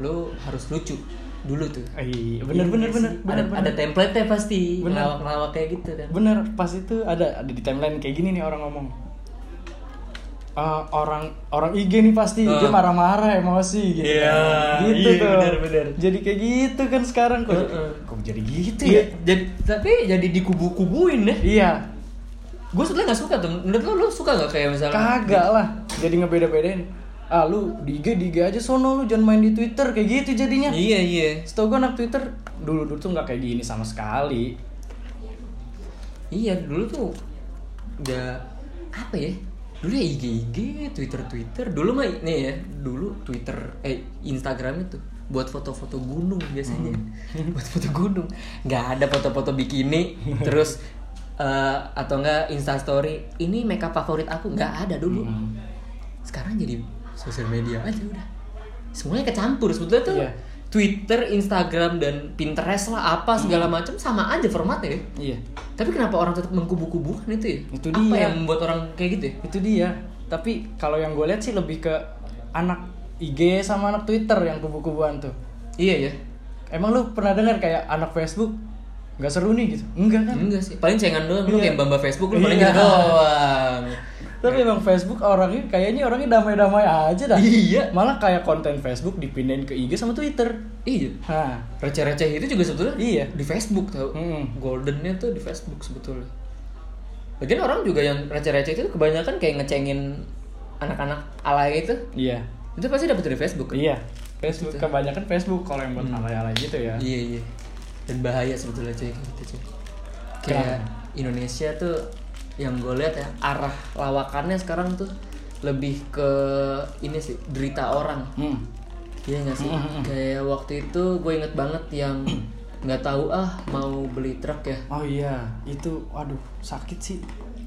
lo harus lucu dulu tuh. Iya, bener bener Iya bener bener ada, bener. ada template-nya pasti. Bener. Ngelawak-ngelawak kayak gitu kan. Bener, pas itu ada ada di timeline kayak gini nih orang ngomong. Eh, orang orang IG nih pasti Ah. dia marah-marah emosi gitu. Iya, kan. gitu iya, tuh. bener, bener. Jadi kayak gitu kan sekarang kok. Heeh. Kok jadi gitu Iya, ya? jadi tapi jadi dikubu-kubuin ya. Iya. Gue sebenarnya nggak suka tuh. Menurut lo, lo suka nggak kayak misalnya? Kagak lah. Jadi ngebeda-bedain. Ah lu di IG di IG aja sono lu jangan main di Twitter kayak gitu jadinya. Iya iya. Setahu gue anak Twitter dulu dulu tuh nggak kayak gini sama sekali. Iya dulu tuh nggak apa ya? Dulu ya IG IG, Twitter Twitter. Dulu mah nih ya, dulu Twitter eh Instagram itu buat foto-foto gunung biasanya. [laughs] buat foto gunung. nggak ada foto-foto bikini [laughs] terus eh, atau enggak Insta story. Ini makeup favorit aku nggak ada dulu. Hmm. Sekarang jadi sosial media aja udah. Semuanya kecampur sebetulnya tuh. Iya. Twitter, Instagram dan Pinterest lah apa segala macam sama aja formatnya ya. Iya. Tapi kenapa orang tetap mengkubu-kubukan itu ya? Itu Apa dia. yang membuat orang kayak gitu ya? Itu dia. Tapi kalau yang gue lihat sih lebih ke anak IG sama anak Twitter yang kubu-kubuan tuh. Iya ya. Emang lu pernah dengar kayak anak Facebook nggak seru nih gitu? Enggak kan? Enggak sih. Paling cengan doang lu Iya. kayak Bamba Facebook lu paling Iya. gitu doang. Tapi emang Facebook orangnya kayaknya orangnya damai-damai aja dah. Iya. Malah kayak konten Facebook dipindahin ke IG sama Twitter. Iya. Nah, Receh-receh itu juga sebetulnya Iya. di Facebook tau. Mm. Goldennya tuh di Facebook sebetulnya. Lagian orang juga yang receh-receh itu kebanyakan kayak ngecengin anak-anak alay itu. iya. Itu pasti dapet dari Facebook kan? Iya. Facebook kebanyakan Facebook kalau yang buat Hmm. alay-alay gitu ya. Iya iya. Dan bahaya sebetulnya cuy gitu cuy. Kayak Indonesia tuh yang gue lihat ya arah lawakannya sekarang tuh lebih ke ini sih derita orang. Hmm. Iya nggak sih? Kayak waktu itu gue inget banget yang nggak tahu ah mau beli truk ya. Oh iya, itu waduh sakit sih.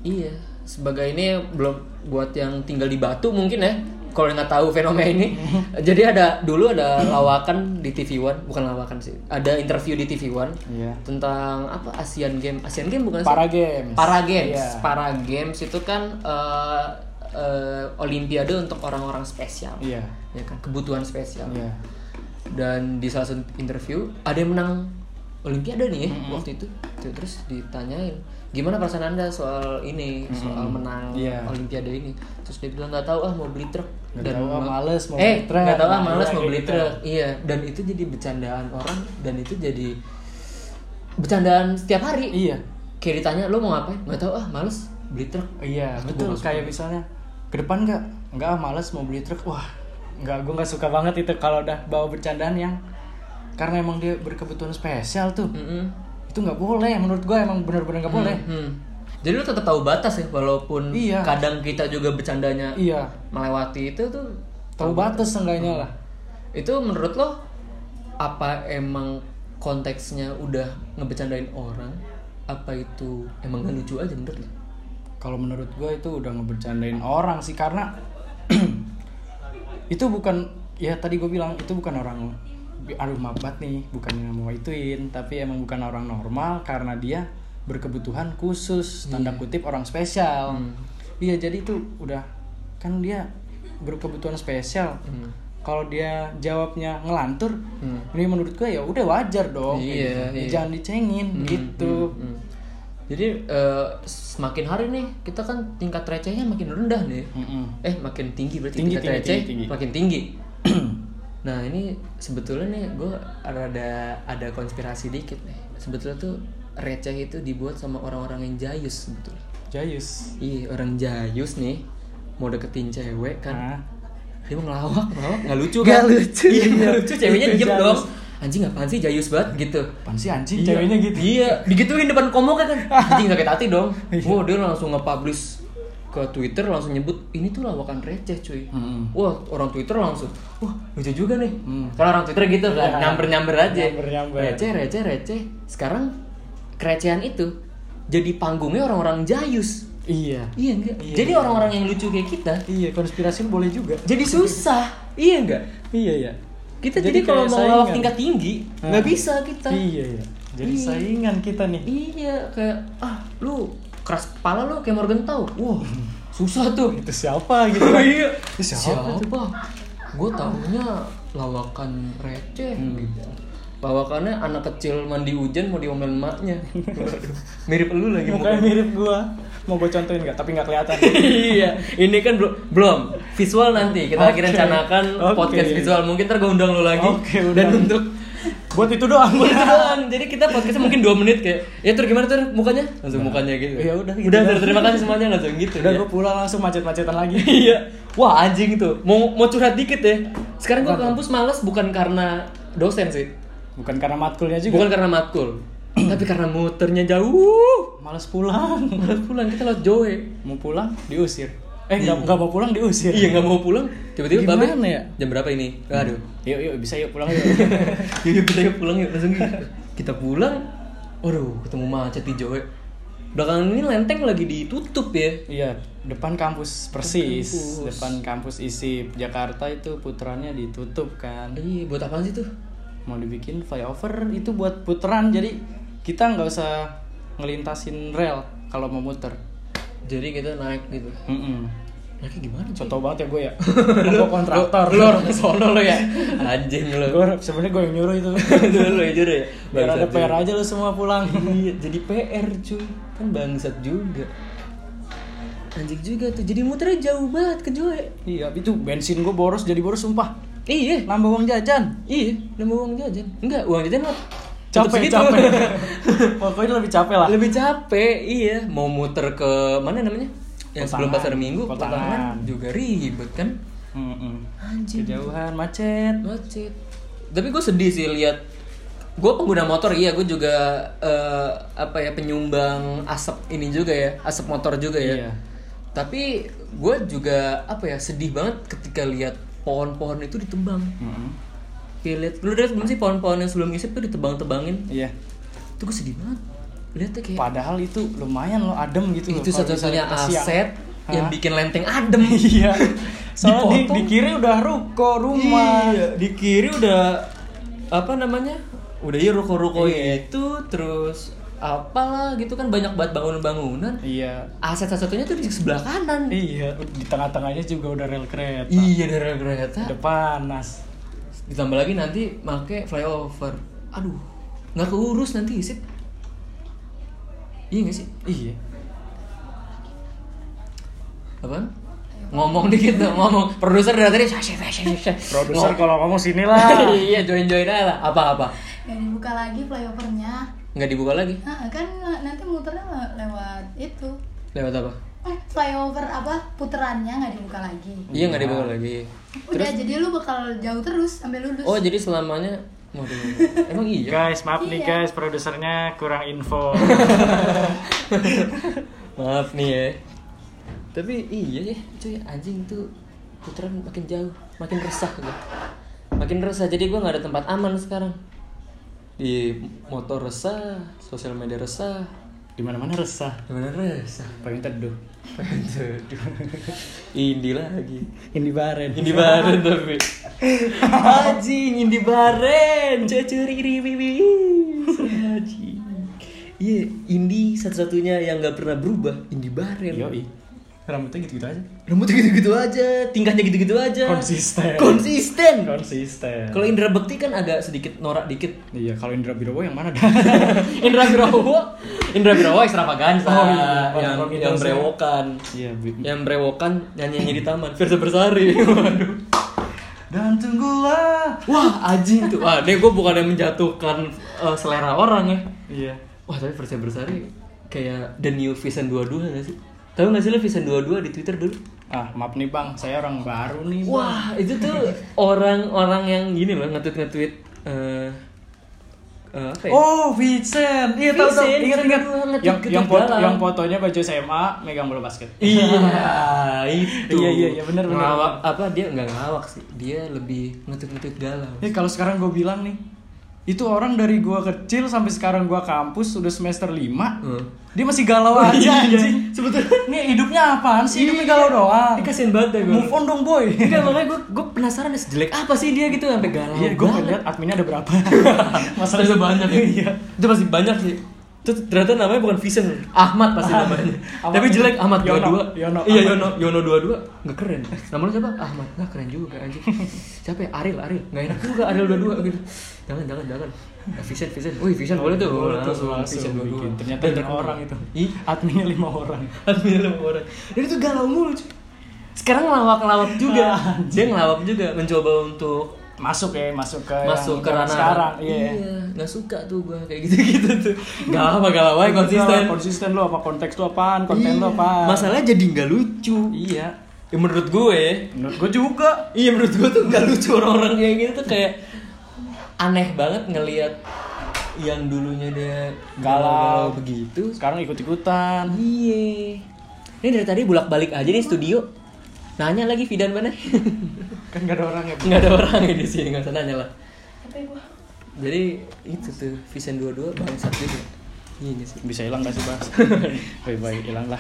Iya. Sebagai ini belum buat yang tinggal di Batu mungkin ya. Kalau nggak tahu fenomena ini, [laughs] jadi ada dulu ada lawakan di TV One, bukan lawakan sih, ada interview di TV One Iya. tentang apa Asian Game, Asian Game bukan sih? Para games. Para Games, Iya. Para Games itu kan eh, eh, Olimpiade untuk orang-orang spesial, Iya. ya kan kebutuhan spesial. Iya. Dan di salah satu interview ada yang menang Olimpiade nih ya waktu itu, terus ditanyain gimana perasaan anda soal ini, soal menang Iya. Olimpiade ini, terus dia bilang nggak tahu ah mau beli truk Nggak tahu, ah, males mau eh beli truk. tahu ah Nah, males iya, mau beli gitu. truk iya dan itu jadi bercandaan orang dan itu jadi bercandaan setiap hari Iya. kayak ditanya lo mau ngapain nggak tahu ah males beli truk Iya, Waktu betul. gua Kayak misalnya ke depan nggak? Nggak, ah, males mau beli truk. Wah, nggak, gue nggak suka banget itu kalau udah bawa bercandaan yang karena emang dia berkebutuhan spesial tuh Mm-mm. itu nggak boleh menurut gue emang benar-benar nggak boleh Hmm. Jadi lu tetap tahu batas ya walaupun Iya. kadang kita juga bercandanya iya melewati itu tuh tahu batas seenggaknya lah itu menurut lo apa emang konteksnya udah ngebecandain orang apa itu emang gak lucu aja menurut lo? kalau menurut gue itu udah ngebercandain orang sih karena [clears throat] itu bukan ya tadi gue bilang itu bukan orang aduh maaf banget nih bukannya mau ituin tapi emang bukan orang normal karena dia berkebutuhan khusus tanda kutip orang spesial iya jadi itu udah kan dia berkebutuhan spesial Hmm. kalau dia jawabnya ngelantur Hmm. ini menurut gue ya udah wajar dong Iya, Ya, iya. jangan dicengin gitu Hmm. Jadi eh, semakin hari nih kita kan tingkat recehnya makin rendah nih. Mm-mm. Eh makin tinggi berarti Tinggi, tingkat tinggi, receh tinggi, tinggi. makin tinggi. nah ini sebetulnya nih gue ada ada konspirasi dikit nih. Sebetulnya tuh receh itu dibuat sama orang-orang yang jayus sebetulnya. Jayus Iya orang jayus nih mau deketin cewek kan Hah? dia mau ngelawak ngelawak nggak lucu Nggak kan lucu. iya nggak lucu ceweknya Itu diem dong anjing apaan sih jayus banget gitu Apaan sih anjing Iya. ceweknya gitu Iya, digituin depan komok kan. [laughs] Anjing sakit hati dong. Wah, dia langsung nge-publish ke Twitter langsung nyebut ini tuh lawakan receh cuy. Mm-mm. Wah, orang Twitter langsung, wah lucu juga nih. Hmm. Karena orang Twitter gitu kan, Iya. nyamber-nyamber aja. Nyamber-nyamber. Receh, receh, receh. Sekarang kerecehan itu jadi panggungnya orang-orang jayus. Iya Iya enggak? Iya, jadi iya. orang-orang yang lucu kayak kita Iya konspirasi boleh juga jadi [laughs] susah. iya enggak? Iya ya Kita Jadi jadi, kalau mau saingan. tingkat tinggi, nggak bisa kita. Iya ya Jadi Iya. saingan kita nih Iya, kayak ah lu keras kepala lu kayak Morgan tau. Wah, [laughs] susah tuh. Itu siapa gitu [laughs] iya. Siapa Siapa? Gue taunya lawakan receh Hmm. gitu. Lawakannya anak kecil mandi hujan mau diomelin emaknya. Waduh, [laughs] Mirip lu lagi Mukanya mukanya. mirip gua Mau gua contohin nggak? Tapi nggak kelihatan [laughs] iya, ini kan belum belum visual nanti kita lagi Oke. rencanakan Oke. podcast visual mungkin ntar gue undang lu lagi Oke, udah. dan untuk Buat itu doang itu doang. Jadi kita podcastnya mungkin 2 menit kayak ya tur gimana tur mukanya? Langsung mukanya gitu. Ya udah, gitu Udah, dah. Tur, terima kasih semuanya langsung gitu. Udah ya. gua pulang langsung macet-macetan lagi [laughs] Iya. Wah, anjing tuh. Mau mau curhat dikit ya. Sekarang gua ke Apa? kampus males bukan karena dosen sih. Bukan karena matkulnya juga Bukan karena matkul. [clears throat] tapi karena muternya jauh. Males pulang [laughs] Malas pulang kita lewat Joe. Mau pulang diusir Eh nggak nggak mau pulang diusir Iya nggak mau pulang. Tiba-tiba Gimana babe, ya? Jam berapa ini? Aduh. Yuk yuk bisa yuk pulang yuk [laughs] yuk yuk, kita yuk pulang yuk langsung [laughs] kita pulang waduh ketemu macet di Joe belakangan ini lenteng lagi ditutup ya Iya, depan kampus persis, Kampus. depan kampus ISIP Jakarta itu putarannya ditutup kan. iya buat apaan sih tuh Mau dibikin flyover itu buat putaran, jadi kita nggak usah ngelintasin rel kalau mau muter. jadi kita naik gitu Mm naiknya gimana cuy? Contoh banget ya gue ya. [laughs] Gue kontraktor. lu orang sono lo ya anjing lo Gue sebenarnya gue yang nyuruh itu. dulu ya jujur ya Biar ada PR aja lu semua pulang. iya jadi PR cuy kan bangsat juga anjing juga tuh jadi muternya jauh banget ke Joe iya, itu bensin gue boros jadi boros sumpah. Iya Nambah uang jajan. iya nambah uang jajan enggak uang jajan mah Capek, segitu. capek. [laughs] Pokoknya lebih capek lah. lebih capek iya mau muter ke mana namanya yang sebelum pasar minggu kotangan juga ribet kan Mm-mm. anjing Kejauhan, macet. macet tapi gue sedih sih lihat gue pengguna motor iya gue juga eh, apa ya penyumbang asap ini juga ya asap motor juga ya Iya. tapi gue juga apa ya sedih banget ketika lihat pohon-pohon itu ditebang Mm-mm. kayak lihat lu lihat belum sih pohon-pohon yang sebelum isip tuh ditebang-tebangin Iya. itu gue sedih banget lihatnya kayak Padahal itu lumayan loh adem gitu itu satu-satunya siang. aset yang Hah? bikin lenteng adem [laughs] Iya. Soalnya di, di kiri udah ruko rumah. Iya, di kiri udah apa namanya? Udah ya ruko-ruko Iya. itu terus apalah gitu kan banyak banget bangunan-bangunan. Iya. Aset satu-satunya tuh di sebelah kanan. Iya, di tengah-tengahnya juga udah rel kereta. Iya dari kereta. Udah panas. Ditambah lagi nanti make flyover. Aduh, nggak keurus nanti sih. Iya gak sih? Iya. Apaan? Ngomong dikit dong, ngomong. Produser dari tadi. Produser kalau ngomong sini lah. [laughs] iya, join-join aja lah. Apa-apa? Nggak dibuka lagi flyovernya Nggak dibuka lagi? nah, kan nanti muternya le- lewat itu Lewat apa? eh flyover apa puterannya nggak dibuka lagi Iya nggak dibuka lagi. udah jadi lu bakal jauh terus sampai lulus Oh jadi selamanya Waduh, [laughs] emang iya. Guys, maaf nih Iya. guys, produsernya kurang info. [laughs] Maaf nih ya. Tapi iya ya, cuy anjing tuh putaran makin jauh, makin resah gue. Makin resah, jadi gue nggak ada tempat aman sekarang. Di motor resah, sosial media resah, Di mana-mana resah. gimana resah? Pengen teduh. Aduh. Indi lagi. Ini baren. Indi Baren tapi. Anjing, Indi Baren. Cacuri riwi Anjing. Iya, Indi satu-satunya yang nggak pernah berubah, Indi Baren. Yoi. Rambutnya gitu-gitu aja. Rambutnya gitu-gitu aja, tingkahnya gitu-gitu aja. Konsisten. Konsisten. Konsisten. Kalau Indra Bekti kan agak sedikit norak dikit. Iya, kalau Indra Birowo yang mana dah? [laughs] Indra Birawa, Indra Birawa extravaganza Oh iya, yang orang yang brewokan. Iya, bi- Yang brewokan nyanyi-nyanyi di taman. Versa Bersari. Waduh. [laughs] Dan tunggulah. Wah, anjing tuh. Wah, ini gue bukannya menjatuhkan eh, selera orang ya. Iya. Wah, tapi Versa Bersari kayak the new Vision 22 gak sih? Tahu gak sih lo Vision 22 di Twitter dulu? Ah, maaf nih Bang, saya orang baru nih. Bang. Wah, itu tuh orang-orang yang gini loh nge-tweet-nge-tweet eh eh, apa ya? Oh, Vincent. Iya, tahu tahu. Vincent, Ingat ingat. Yang yang foto yang fotonya baju SMA megang bola basket. Iya, [laughs] itu. Iya, iya, iya, benar, benar. Ngelawak apa dia nggak ngelawak sih. Dia lebih ngetweet-ngetweet galau. Eh kalau sekarang gue bilang nih, itu orang dari gua kecil sampai sekarang gua kampus udah semester 5 Hmm. Dia masih galau aja Iya, anjing. sebetulnya. Nih hidupnya apaan sih? Hidupnya galau doang. Ini kasihan banget ya gue. Move on dong boy. Enggak, makanya gue gue penasaran deh sejelek apa sih dia gitu sampai galau. Iya, gue banget. lihat adminnya ada berapa. [laughs] Masalah itu banyak ya. Iya. Itu masih banyak sih. Itu ternyata namanya bukan Vision, Ahmad pasti namanya. Ahmad. Tapi jelek Ahmad Yono, 22. Yono, Iya. Yono, Yono 22 enggak keren. Nama lu siapa? Ahmad. Enggak keren juga anjing. Siapa ya? Ariel, Ariel. Enggak enak juga Ariel 22 gitu. Jangan, jangan, jangan. Nah, Vision, Vision. Wih, Vision boleh tuh. Boleh tuh, langsung langsung Vision 22. bikin. Ternyata terkenal. orang itu. Ih, Adminnya lima orang. admin lima orang. Dan itu galau mulu cuy. Sekarang ngelawak-ngelawak juga. Dia ngelawak juga mencoba untuk Masuk ya, masuk ke masuk ke ranah sekarang. Iya. iya nggak suka tuh gua kayak gitu gitu tuh nggak apa nggak apa konsisten konsisten lo apa konteks lo apaan, konten lo Iya. apaan. masalahnya jadi nggak lucu Iya. ya menurut gue Menurut gue juga. iya menurut gue tuh nggak lucu orang-orang kayak gitu tuh kayak aneh banget ngelihat yang dulunya dia Galau. begitu Sekarang ikut-ikutan. iya ini dari tadi bolak balik aja nih studio nanya lagi Fidan mana [laughs] Kan gak ada orang ya. nggak ada orang ya di sini nggak usah nanya lah Tapi gua jadi itu tuh Vision 22 bangsat juga ini sih Bisa hilang gak sih, Bas? [laughs] Baik, baik, hilang lah.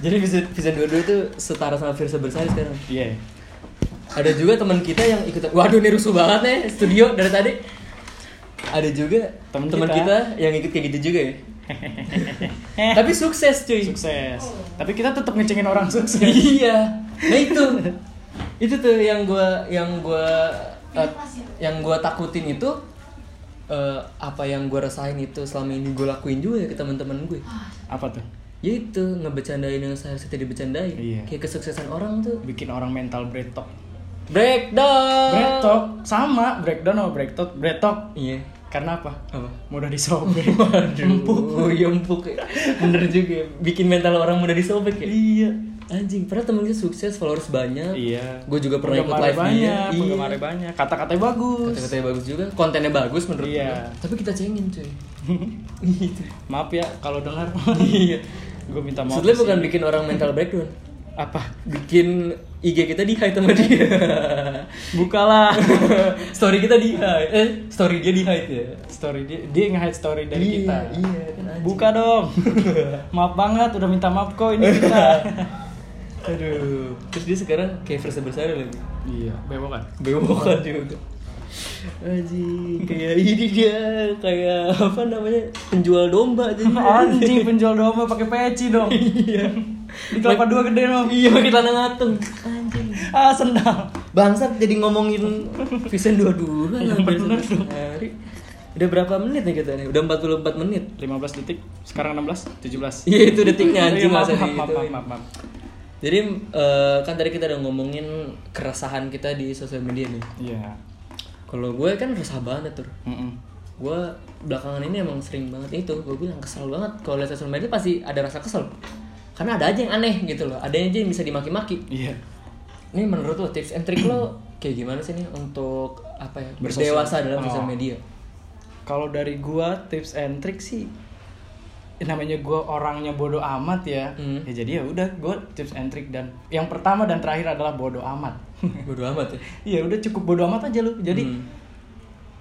Jadi Vision, Vision 22 itu setara sama Virsa Bersari sekarang. Iya. Ada juga teman kita yang ikut Waduh ini rusuh banget nih studio dari tadi. Ada juga Temen teman kita. kita. yang ikut kayak gitu juga ya. [laughs] Tapi sukses cuy. Sukses. Tapi kita tetap ngecengin orang sukses. iya. Nah itu. [laughs] itu tuh yang gua yang gua eh, yang gua takutin itu eh, apa yang gua rasain itu selama ini gue lakuin juga ya ke teman-teman gue. Apa tuh? Ya itu ngebecandain yang seharusnya tidak dibecandain. Iya. Kayak kesuksesan orang tuh Bikin orang mental breakdown. breakdown. Breakdown sama breakdown sama breakdown. Breakdown. Iya. Karena apa? Apa? Mudah disobek. [laughs] Empuk. Oh iya empuk ya. Bener juga. ya. Bikin mental orang mudah disobek ya. iya. Anjing, pernah temen kita sukses, followers banyak. Iya. Gue juga pernah ikut live banyak, dia. Iya. banyak. Kata-katanya bagus. Kata-katanya bagus juga, kontennya bagus menurut Iya. gue. Tapi kita cengin cuy. [laughs] gitu. Maaf ya kalau dengar. [laughs] Iya. Gue minta maaf. Di bukan bikin orang mental breakdown. apa? Bikin IG kita di hide sama dia. [laughs] Bukalah story kita di hide. Eh, story dia di hide ya. story dia, dia nge-hide story dari Iya, kita. iya, kan. Buka dong. maaf banget udah minta maaf kok ini kita. Aduh. Terus dia sekarang kayak versi besar lagi. iya, bewok kan. Bewokan juga. Aji, kayak ini dia kayak apa namanya penjual domba jadi [laughs] Anjing penjual domba pakai peci dong. iya Di kelapa dua gede dong. iya pakai tanah ngatung anjing Ah, sendal. bangsat jadi ngomongin Vision 22 Iya, hampir bener satu hari udah berapa menit nih kita nih udah 44 menit 15 detik, sekarang 16, 17. iya itu detiknya anjing Iya, maaf, masa maaf, maaf, digituin. maaf, maaf. Jadi eh, kan tadi kita udah ngomongin keresahan kita di sosial media nih Iya. kalau gue kan resah banget tuh Mm-mm. gue belakangan ini emang sering banget itu gue bilang kesel banget kalau lihat sosial media pasti ada rasa kesel karena ada aja yang aneh gitu loh ada aja yang bisa dimaki-maki Iya. ini menurut lo tips and trick lo kayak gimana sih nih untuk apa ya berdewasa dalam Oh. sosial media Kalau dari gua tips and trick sih namanya gua orangnya bodoh amat ya. Hmm. Ya jadi ya udah gua tips and trick dan yang pertama dan terakhir adalah bodoh amat. [laughs] bodo amat ya Iya udah cukup bodoh amat aja lu. Jadi Hmm.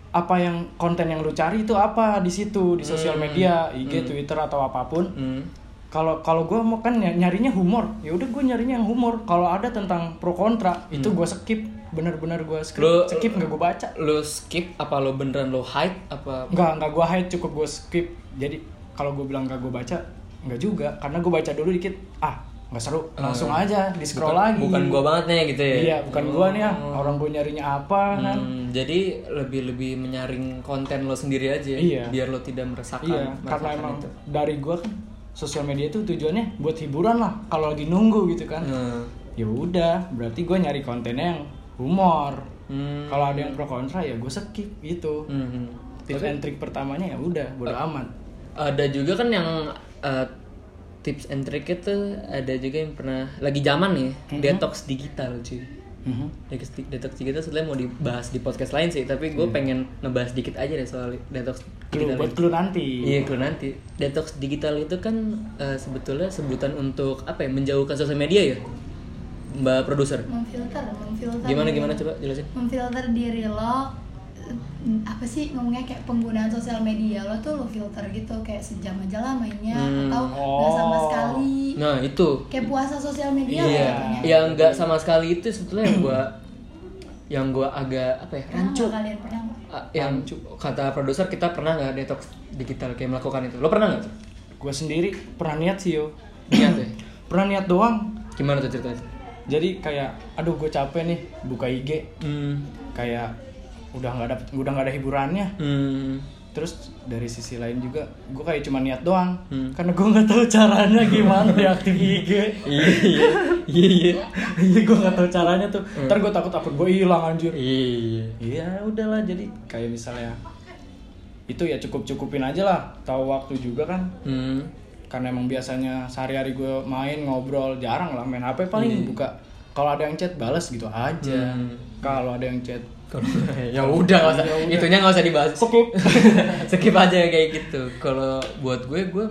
apa yang konten yang lu cari itu apa di situ di sosial Hmm. media, IG, Hmm. Twitter atau apa pun. Hmm. Kalau kalau gue mau kan ny- nyarinya humor, ya udah gue nyarinya yang humor. Kalau ada tentang pro kontra itu gue skip, bener-bener gue skip, Lu- skip nggak gue baca. lo skip apa lo beneran lo hide apa Nggak nggak gue hide cukup gue skip. Jadi kalau gue bilang nggak gue baca, nggak juga karena gue baca dulu dikit, ah nggak seru, langsung Ah. aja di scroll bukan, lagi. bukan gua banget nih gitu ya Iya bukan gue nih ya, Oh. orang gue nyarinya apa kan. Hmm, jadi lebih lebih menyaring konten lo sendiri aja Iya. biar lo tidak meresahkan Iya, karena merasakan emang itu. dari gue kan sosial media itu tujuannya buat hiburan lah. Kalau lagi nunggu gitu kan. Hmm. ya udah berarti gue nyari kontennya yang humor Hmm. kalau ada yang pro kontra ya gue skip gitu Hmm, hmm. tips and trick pertamanya ya udah bodo amat ada juga kan yang uh, tips and trick itu ada juga yang pernah lagi zaman nih Mhm. detox digital cuy Mhm. detox, detox digital sebenarnya mau dibahas di podcast lain sih tapi gue pengen ngebahas dikit aja deh soal detox Clue, digital buat clue nanti Iya, clue nanti. Detox digital itu kan uh, sebetulnya sebutan untuk apa ya? Menjauhkan sosial media ya, Mbak produser. memfilter memfilter Gimana diri- gimana coba jelasin? memfilter diri lo eh, apa sih ngomongnya kayak penggunaan sosial media lo tuh lo filter gitu kayak sejam aja lah mainnya Hmm. atau nggak sama Oh. sekali Nah itu. kayak puasa sosial media lah Iya. jatuhnya. Yang enggak sama sekali itu sebetulnya yang gua yang gua agak apa ya? Rancu. nggak kalian pernah nggak? Ah, yang kata produser kita pernah nggak detox digital kayak melakukan itu? Lo pernah nggak tuh? gue sendiri pernah niat sih yo Niat ya? [clears throat] pernah niat doang Gimana tuh ceritanya? jadi kayak aduh gue capek nih buka IG Hmm. kayak udah nggak ada udah nggak ada hiburannya Hmm. terus dari sisi lain juga gue kayak cuma niat doang Hmm. karena gue nggak tahu caranya gimana [laughs] diaktif IG Iya iya iya iya. iya gue nggak tahu caranya tuh ntar gue takut akun gue hilang anjir Iya. Iya udahlah jadi kayak misalnya itu ya cukup cukupin aja lah tahu waktu juga kan Hmm. karena emang biasanya sehari-hari gue main ngobrol jarang lah main HP paling buka kalau ada yang chat balas gitu aja Hmm. kalau ada yang chat [laughs] ya udah nggak usah, itunya nggak usah dibahas. Skip. [laughs] Skip aja kayak gitu. Kalau buat gue, gue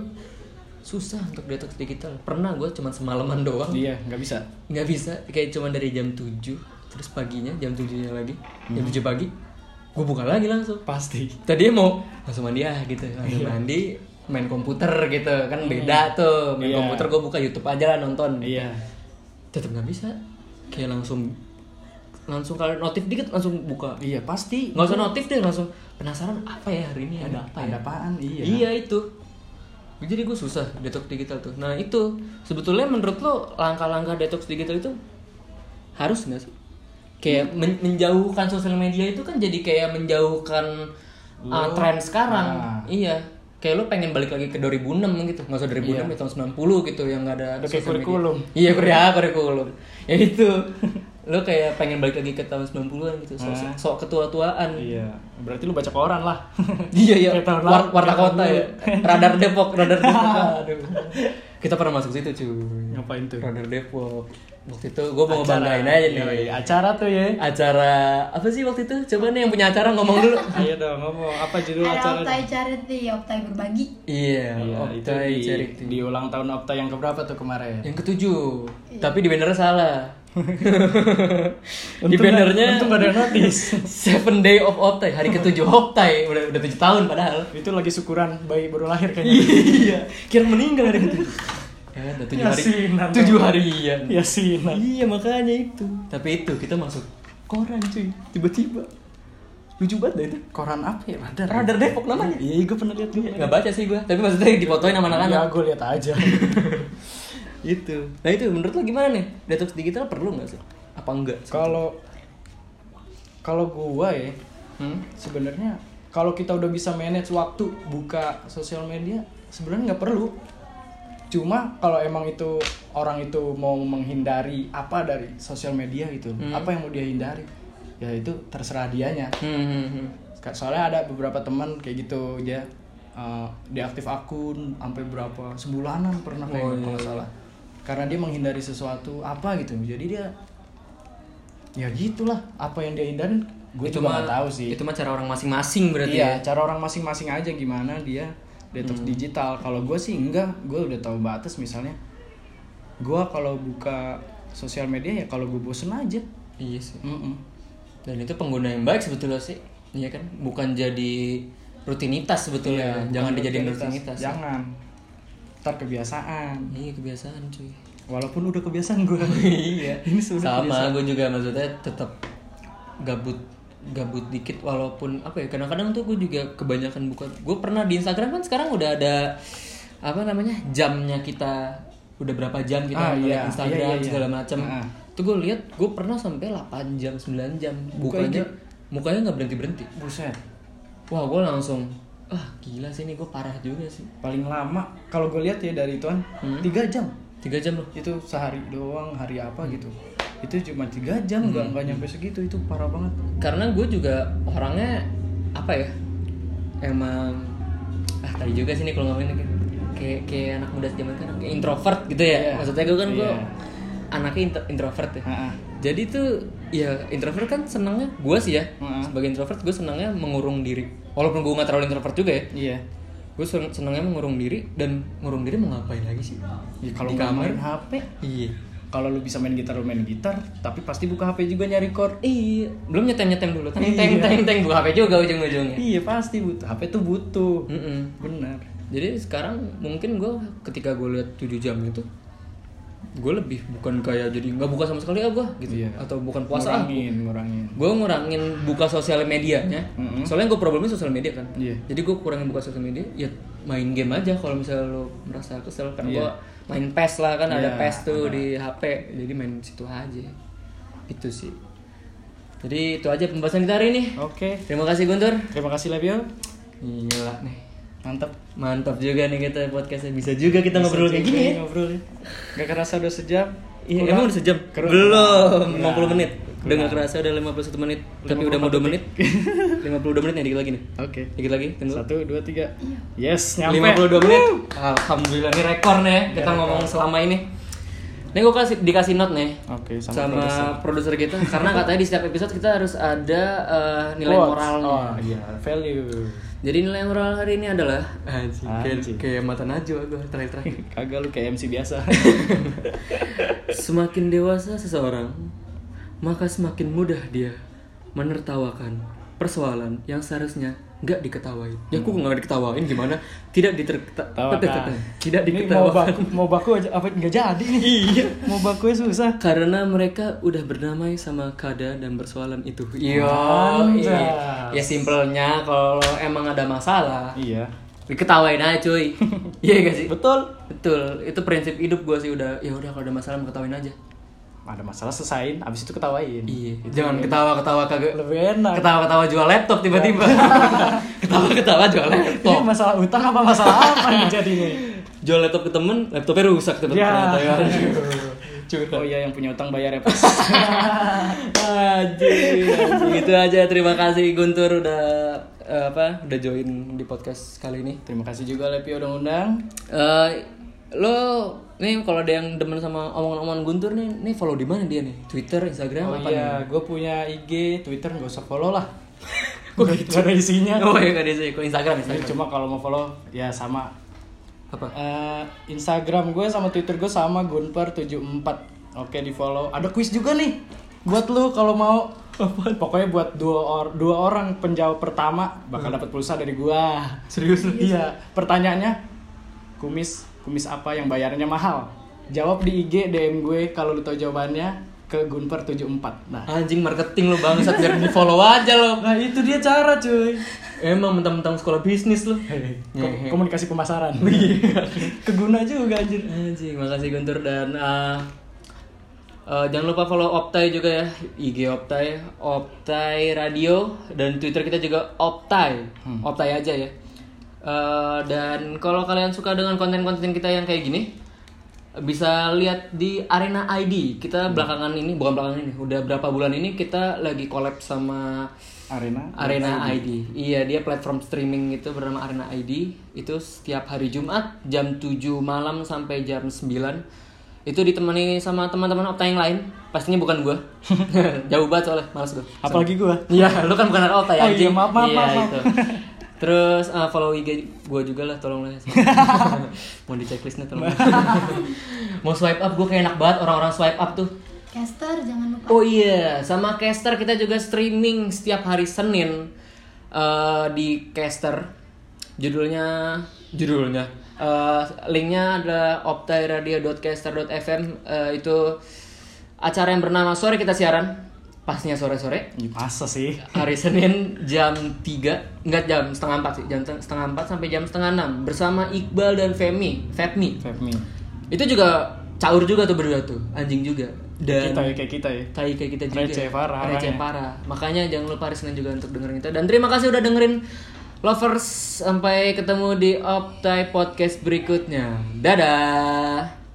susah untuk detox digital. Pernah gue cuma semalaman doang. iya nggak bisa Nggak bisa, kayak cuma dari jam 7 terus paginya jam 7 lagi, jam 7 pagi, gue buka lagi langsung. pasti Tadi mau langsung mandi ah gitu, langsung mandi, main komputer gitu kan beda tuh. Main Iya. komputer gue buka YouTube aja lah nonton. iya Tetap nggak bisa. Kayak langsung langsung kalau notif dikit langsung buka. Iya pasti. Nggak usah notif deh langsung penasaran apa ya hari ini ada apa ya? Ada apaan? Iya. Iya itu. Jadi gue susah detox digital tuh. Nah itu. Sebetulnya menurut lo langkah-langkah detox digital itu harus nggak sih? Kayak men- menjauhkan sosial media itu kan jadi kayak menjauhkan uh, Lo- tren sekarang. Nah. iya. Kayak lo pengen balik lagi ke 2006 gitu nggak usah 2006 Iya. ya tahun 90 gitu yang nggak ada Udah kayak kurikulum. iya kurikulum. [laughs] Kurikulum [laughs] ya itu lo kayak pengen balik lagi ke tahun 90-an gitu sok, Nah. sok ketua-tuaan iya berarti lu baca koran lah [laughs] Iya iya. War, warna kota ya. [laughs] Radar Depok, radar Depok. Aduh. Kita pernah masuk situ cuy. Ngapain tuh? Radar Depok. Waktu itu gue mau ngebanggain aja nih. Yoi, acara tuh ya Acara apa sih waktu itu? Coba nih yang punya acara ngomong dulu. ayo [laughs] dong ngomong apa judul ada acara Optai Charity Optai berbagi iya. Iya, itu Optai di, Charity. di ulang tahun Opta yang keberapa tuh kemarin? Yang ketujuh. Tapi di bannernya salah. [laughs] di bannernya untung nggak ada notice. [laughs] Seven Day of Optai, hari ketujuh Optai. Udah udah tujuh tahun padahal. Itu lagi syukuran bayi baru lahir kayaknya. iya. Kira meninggal hari ketujuh. Ya, udah tujuh hari. Yasinan dong. Tujuh harian. ya sih, nah. Iya makanya itu. Tapi itu kita masuk koran cuy. Tiba-tiba. Lucu banget dah itu. Koran apa ya? Radar. Radar Depok namanya. Iya, gue pernah lihat gue. Nggak baca sih gua. Tapi maksudnya difotoin sama Ya, anak-anak. gue lihat aja. [laughs] itu. Nah itu menurut lo gimana nih? Detox digital perlu nggak sih? Apa enggak? Kalau kalau gua ya, Hmm? sebenarnya kalau kita udah bisa manage waktu buka sosial media, sebenarnya nggak perlu. Cuma kalau emang itu orang itu mau menghindari apa dari sosial media gitu, Hmm. apa yang mau dia hindari, ya itu terserah dianya. Hmm, hmm, hmm. soalnya ada beberapa teman kayak gitu dia uh, deaktif akun sampai berapa sebulanan pernah kayak Oh, gitu, iya, kalau iya. salah karena dia menghindari sesuatu apa gitu jadi dia ya gitulah apa yang dia hindarin gue mah nggak tahu sih Itu mah cara orang masing-masing berarti iya ya. cara orang masing-masing aja gimana dia detox Hmm. digital kalau gue sih enggak gue udah tahu batas misalnya gue kalau buka sosial media ya kalau gue bosen aja Iya sih. Mm-mm. Dan itu pengguna yang baik sebetulnya sih. Iya kan? Bukan jadi rutinitas sebetulnya. Iya, Jangan dijadiin rutinitas. jangan ntar kebiasaan Iya kebiasaan cuy. walaupun udah kebiasaan gue [laughs] iya. ini sudah Sama gue juga maksudnya tetap gabut gabut dikit walaupun apa ya kadang-kadang tuh gue juga kebanyakan buka. Gue pernah di Instagram kan sekarang udah ada apa namanya jamnya kita. Udah berapa jam kita Ah, ngeliat iya. Instagram Iya, iya, iya. segala macam Ah. tuh gue lihat gue pernah sampai 8 jam 9 jam. Buka bukanya mukanya nggak berhenti berhenti buset. Wah gue langsung ah gila sih ini gue parah juga sih. Paling lama kalau gue lihat ya dari tuan Hmm. tiga jam. Tiga jam loh. Itu sehari doang hari apa gitu itu cuma tiga jam nggak nggak nyampe segitu. Itu parah banget. Karena gue juga orangnya apa ya emang ah tadi juga sih nih kalau ngomongin kayak kayak, kayak anak muda zaman sekarang kayak introvert gitu ya. Iya. maksudnya gue kan gue Iya. anaknya intro- introvert ya. Ha-ha. jadi tuh ya introvert kan senangnya gue sih ya. Heeh. sebagai introvert gue senangnya mengurung diri. Walaupun gue nggak terlalu introvert juga ya. Iya. Gue sen- senangnya mengurung diri dan ngurung diri mau ngapain lagi sih? Ya, kalau Di kamar. main HP iya kalau lu bisa main gitar lu main gitar tapi pasti buka HP juga nyari chord iya. Belum nyetem nyetem dulu. Teng teng Iya. teng teng. Buka hp juga ujung ujungnya iya pasti butuh. HP tuh butuh. Mm-mm. benar. Jadi sekarang mungkin gue ketika gue lihat 7 jam itu gue lebih bukan kayak jadi nggak buka sama sekali ah gue gitu. Iya. atau bukan puasa ah ngurangin ngurangin. Gue ngurangin buka sosial medianya. Mm-mm. soalnya gue problemnya sosial media kan. Iya. jadi gue kurangin buka sosial media ya main game aja kalau misalnya lo merasa kesel kan Iya. gue main PES lah kan ada Iya, PES tuh di HP jadi main situ aja. Itu sih. Jadi itu aja pembahasan kita hari ini. Oke. Terima kasih Guntur. Terima kasih Levio gila nih. Mantap mantap juga nih kita podcastnya. Bisa juga kita ngobrol kayak gini. ya ngobrol ya. Gak kerasa udah sejam. Iya, emang udah sejam? Belum, Kurang. 50 menit. Udah Kurang. gak kerasa udah 51 menit, tapi udah mau 2 menit. 52 [laughs] [laughs] menit nih dikit lagi nih. oke Dikit lagi, tunggu. satu dua tiga yes nyampe 52 menit. Alhamdulillah ini rekor nih kita ngomong selama ini. Nih gue kasih dikasih note nih oke sama, sama, produser. produser kita karena [laughs] katanya di setiap episode kita harus ada eh, nilai Quotes. moralnya. oh iya value Jadi nilai moral hari ini adalah anjing, kayak, kayak mata najwa gue terakhir-terakhir. kagak lu kayak MC biasa Semakin dewasa seseorang, maka semakin mudah dia menertawakan persoalan yang seharusnya nggak diketawain. Ya aku nggak diketawain gimana? Tidak ditertawakan. Tawakan. Tidak Ini mau baku mau baku aja apa nggak jadi nih [laughs] iya mau baku susah Karena mereka udah berdamai sama keadaan dan persoalan itu. Iya. Anjas. Ya simpelnya kalau emang ada masalah, iya diketawain aja cuy. [laughs] Iya gak sih? betul Betul. Itu prinsip hidup gue sih udah. Ya udah kalau ada masalah mau ketawain aja. Ada masalah selesain abis itu ketawain. Iya. Itu Jangan lebih- ketawa-ketawa kagak. Lebih enak. Ketawa-ketawa jual laptop tiba-tiba. [laughs] Ketawa-ketawa jual ini laptop masalah utang apa masalah apa nih [laughs] jadinya? Jual laptop ke temen laptopnya rusak tiba Ya. ternyata ya. [laughs] Oh iya yang punya utang bayar ya pas Anjing, anjing. itu aja. Terima kasih Guntur udah eh, apa udah join di podcast kali ini. Terima kasih juga Lepi udah ngundang. Eh, lo nih kalau ada yang demen sama omongan-omongan Guntur nih nih follow di mana dia nih? Twitter Instagram oh apa iya gue punya IG Twitter nggak usah follow lah. [laughs] Gak ada isinya. Oh iya gak ada Kok Instagram Jadi Instagram? cuma kalau mau follow ya sama. Apa? Eh, Instagram gue sama Twitter gue sama Gunper74. Oke di follow. Ada quiz juga nih Buat lu kalau mau. Pokoknya buat dua, or- dua orang penjawab pertama Bakal dapat pulsa dari gua. Serius? Lu Iya Pertanyaannya Kumis Kumis apa yang bayarnya mahal? Jawab di IG DM gue Kalau lu tahu jawabannya Ke Gunper74 Nah. Anjing marketing lu bangsat. Biar di follow aja lo. Nah itu dia cara cuy. Emang mentang-mentang sekolah bisnis lu. Ko- Komunikasi pemasaran. [laughs] Keguna juga anjir. Anjing, makasih Guntur. Dan uh, uh, jangan lupa follow Optai juga ya. IG Optai, Optai Radio. Dan Twitter kita juga Optai. Optai aja ya. Uh, dan kalau kalian suka dengan konten-konten kita yang kayak gini bisa lihat di Arena ID. Kita belakangan ini, bukan belakangan ini, udah berapa bulan ini kita lagi collab sama Arena Arena ID. Iya, dia platform streaming itu bernama Arena ID. Itu setiap hari Jumat jam 7 malam sampai jam 9 itu ditemani sama teman-teman Opta yang lain pastinya bukan gua [laughs] jauh banget soalnya malas gua Apalagi gua. Iya, lu kan bukan anak Opta ya Oh iya, maaf, maaf, Iya, maaf, maaf. itu. [laughs] Terus uh, follow IG gua juga lah tolong lah. [laughs] Mau di checklistnya tolong. [laughs] Mau swipe up gua kayak enak banget orang-orang swipe up tuh. Caster jangan lupa Oh iya, sama Caster kita juga streaming setiap hari Senin eh, di Caster. Judulnya, judulnya, eh, linknya adalah optairadio.caster.fm eh, itu acara yang bernama sore kita siaran, pastinya sore-sore. Masa sih? Hari Senin jam 3 Enggak jam setengah 4 sih Jam setengah 4 sampai jam setengah 6 Bersama Iqbal dan Femi Femi me. Itu juga caur juga tuh berdua tuh Anjing juga Dan Kita ya kayak kita ya. tai kayak kita juga Receh parah receh parah makanya jangan lupa hari Senin juga untuk dengerin kita dan terima kasih udah dengerin lovers sampai ketemu di Optai podcast berikutnya dadah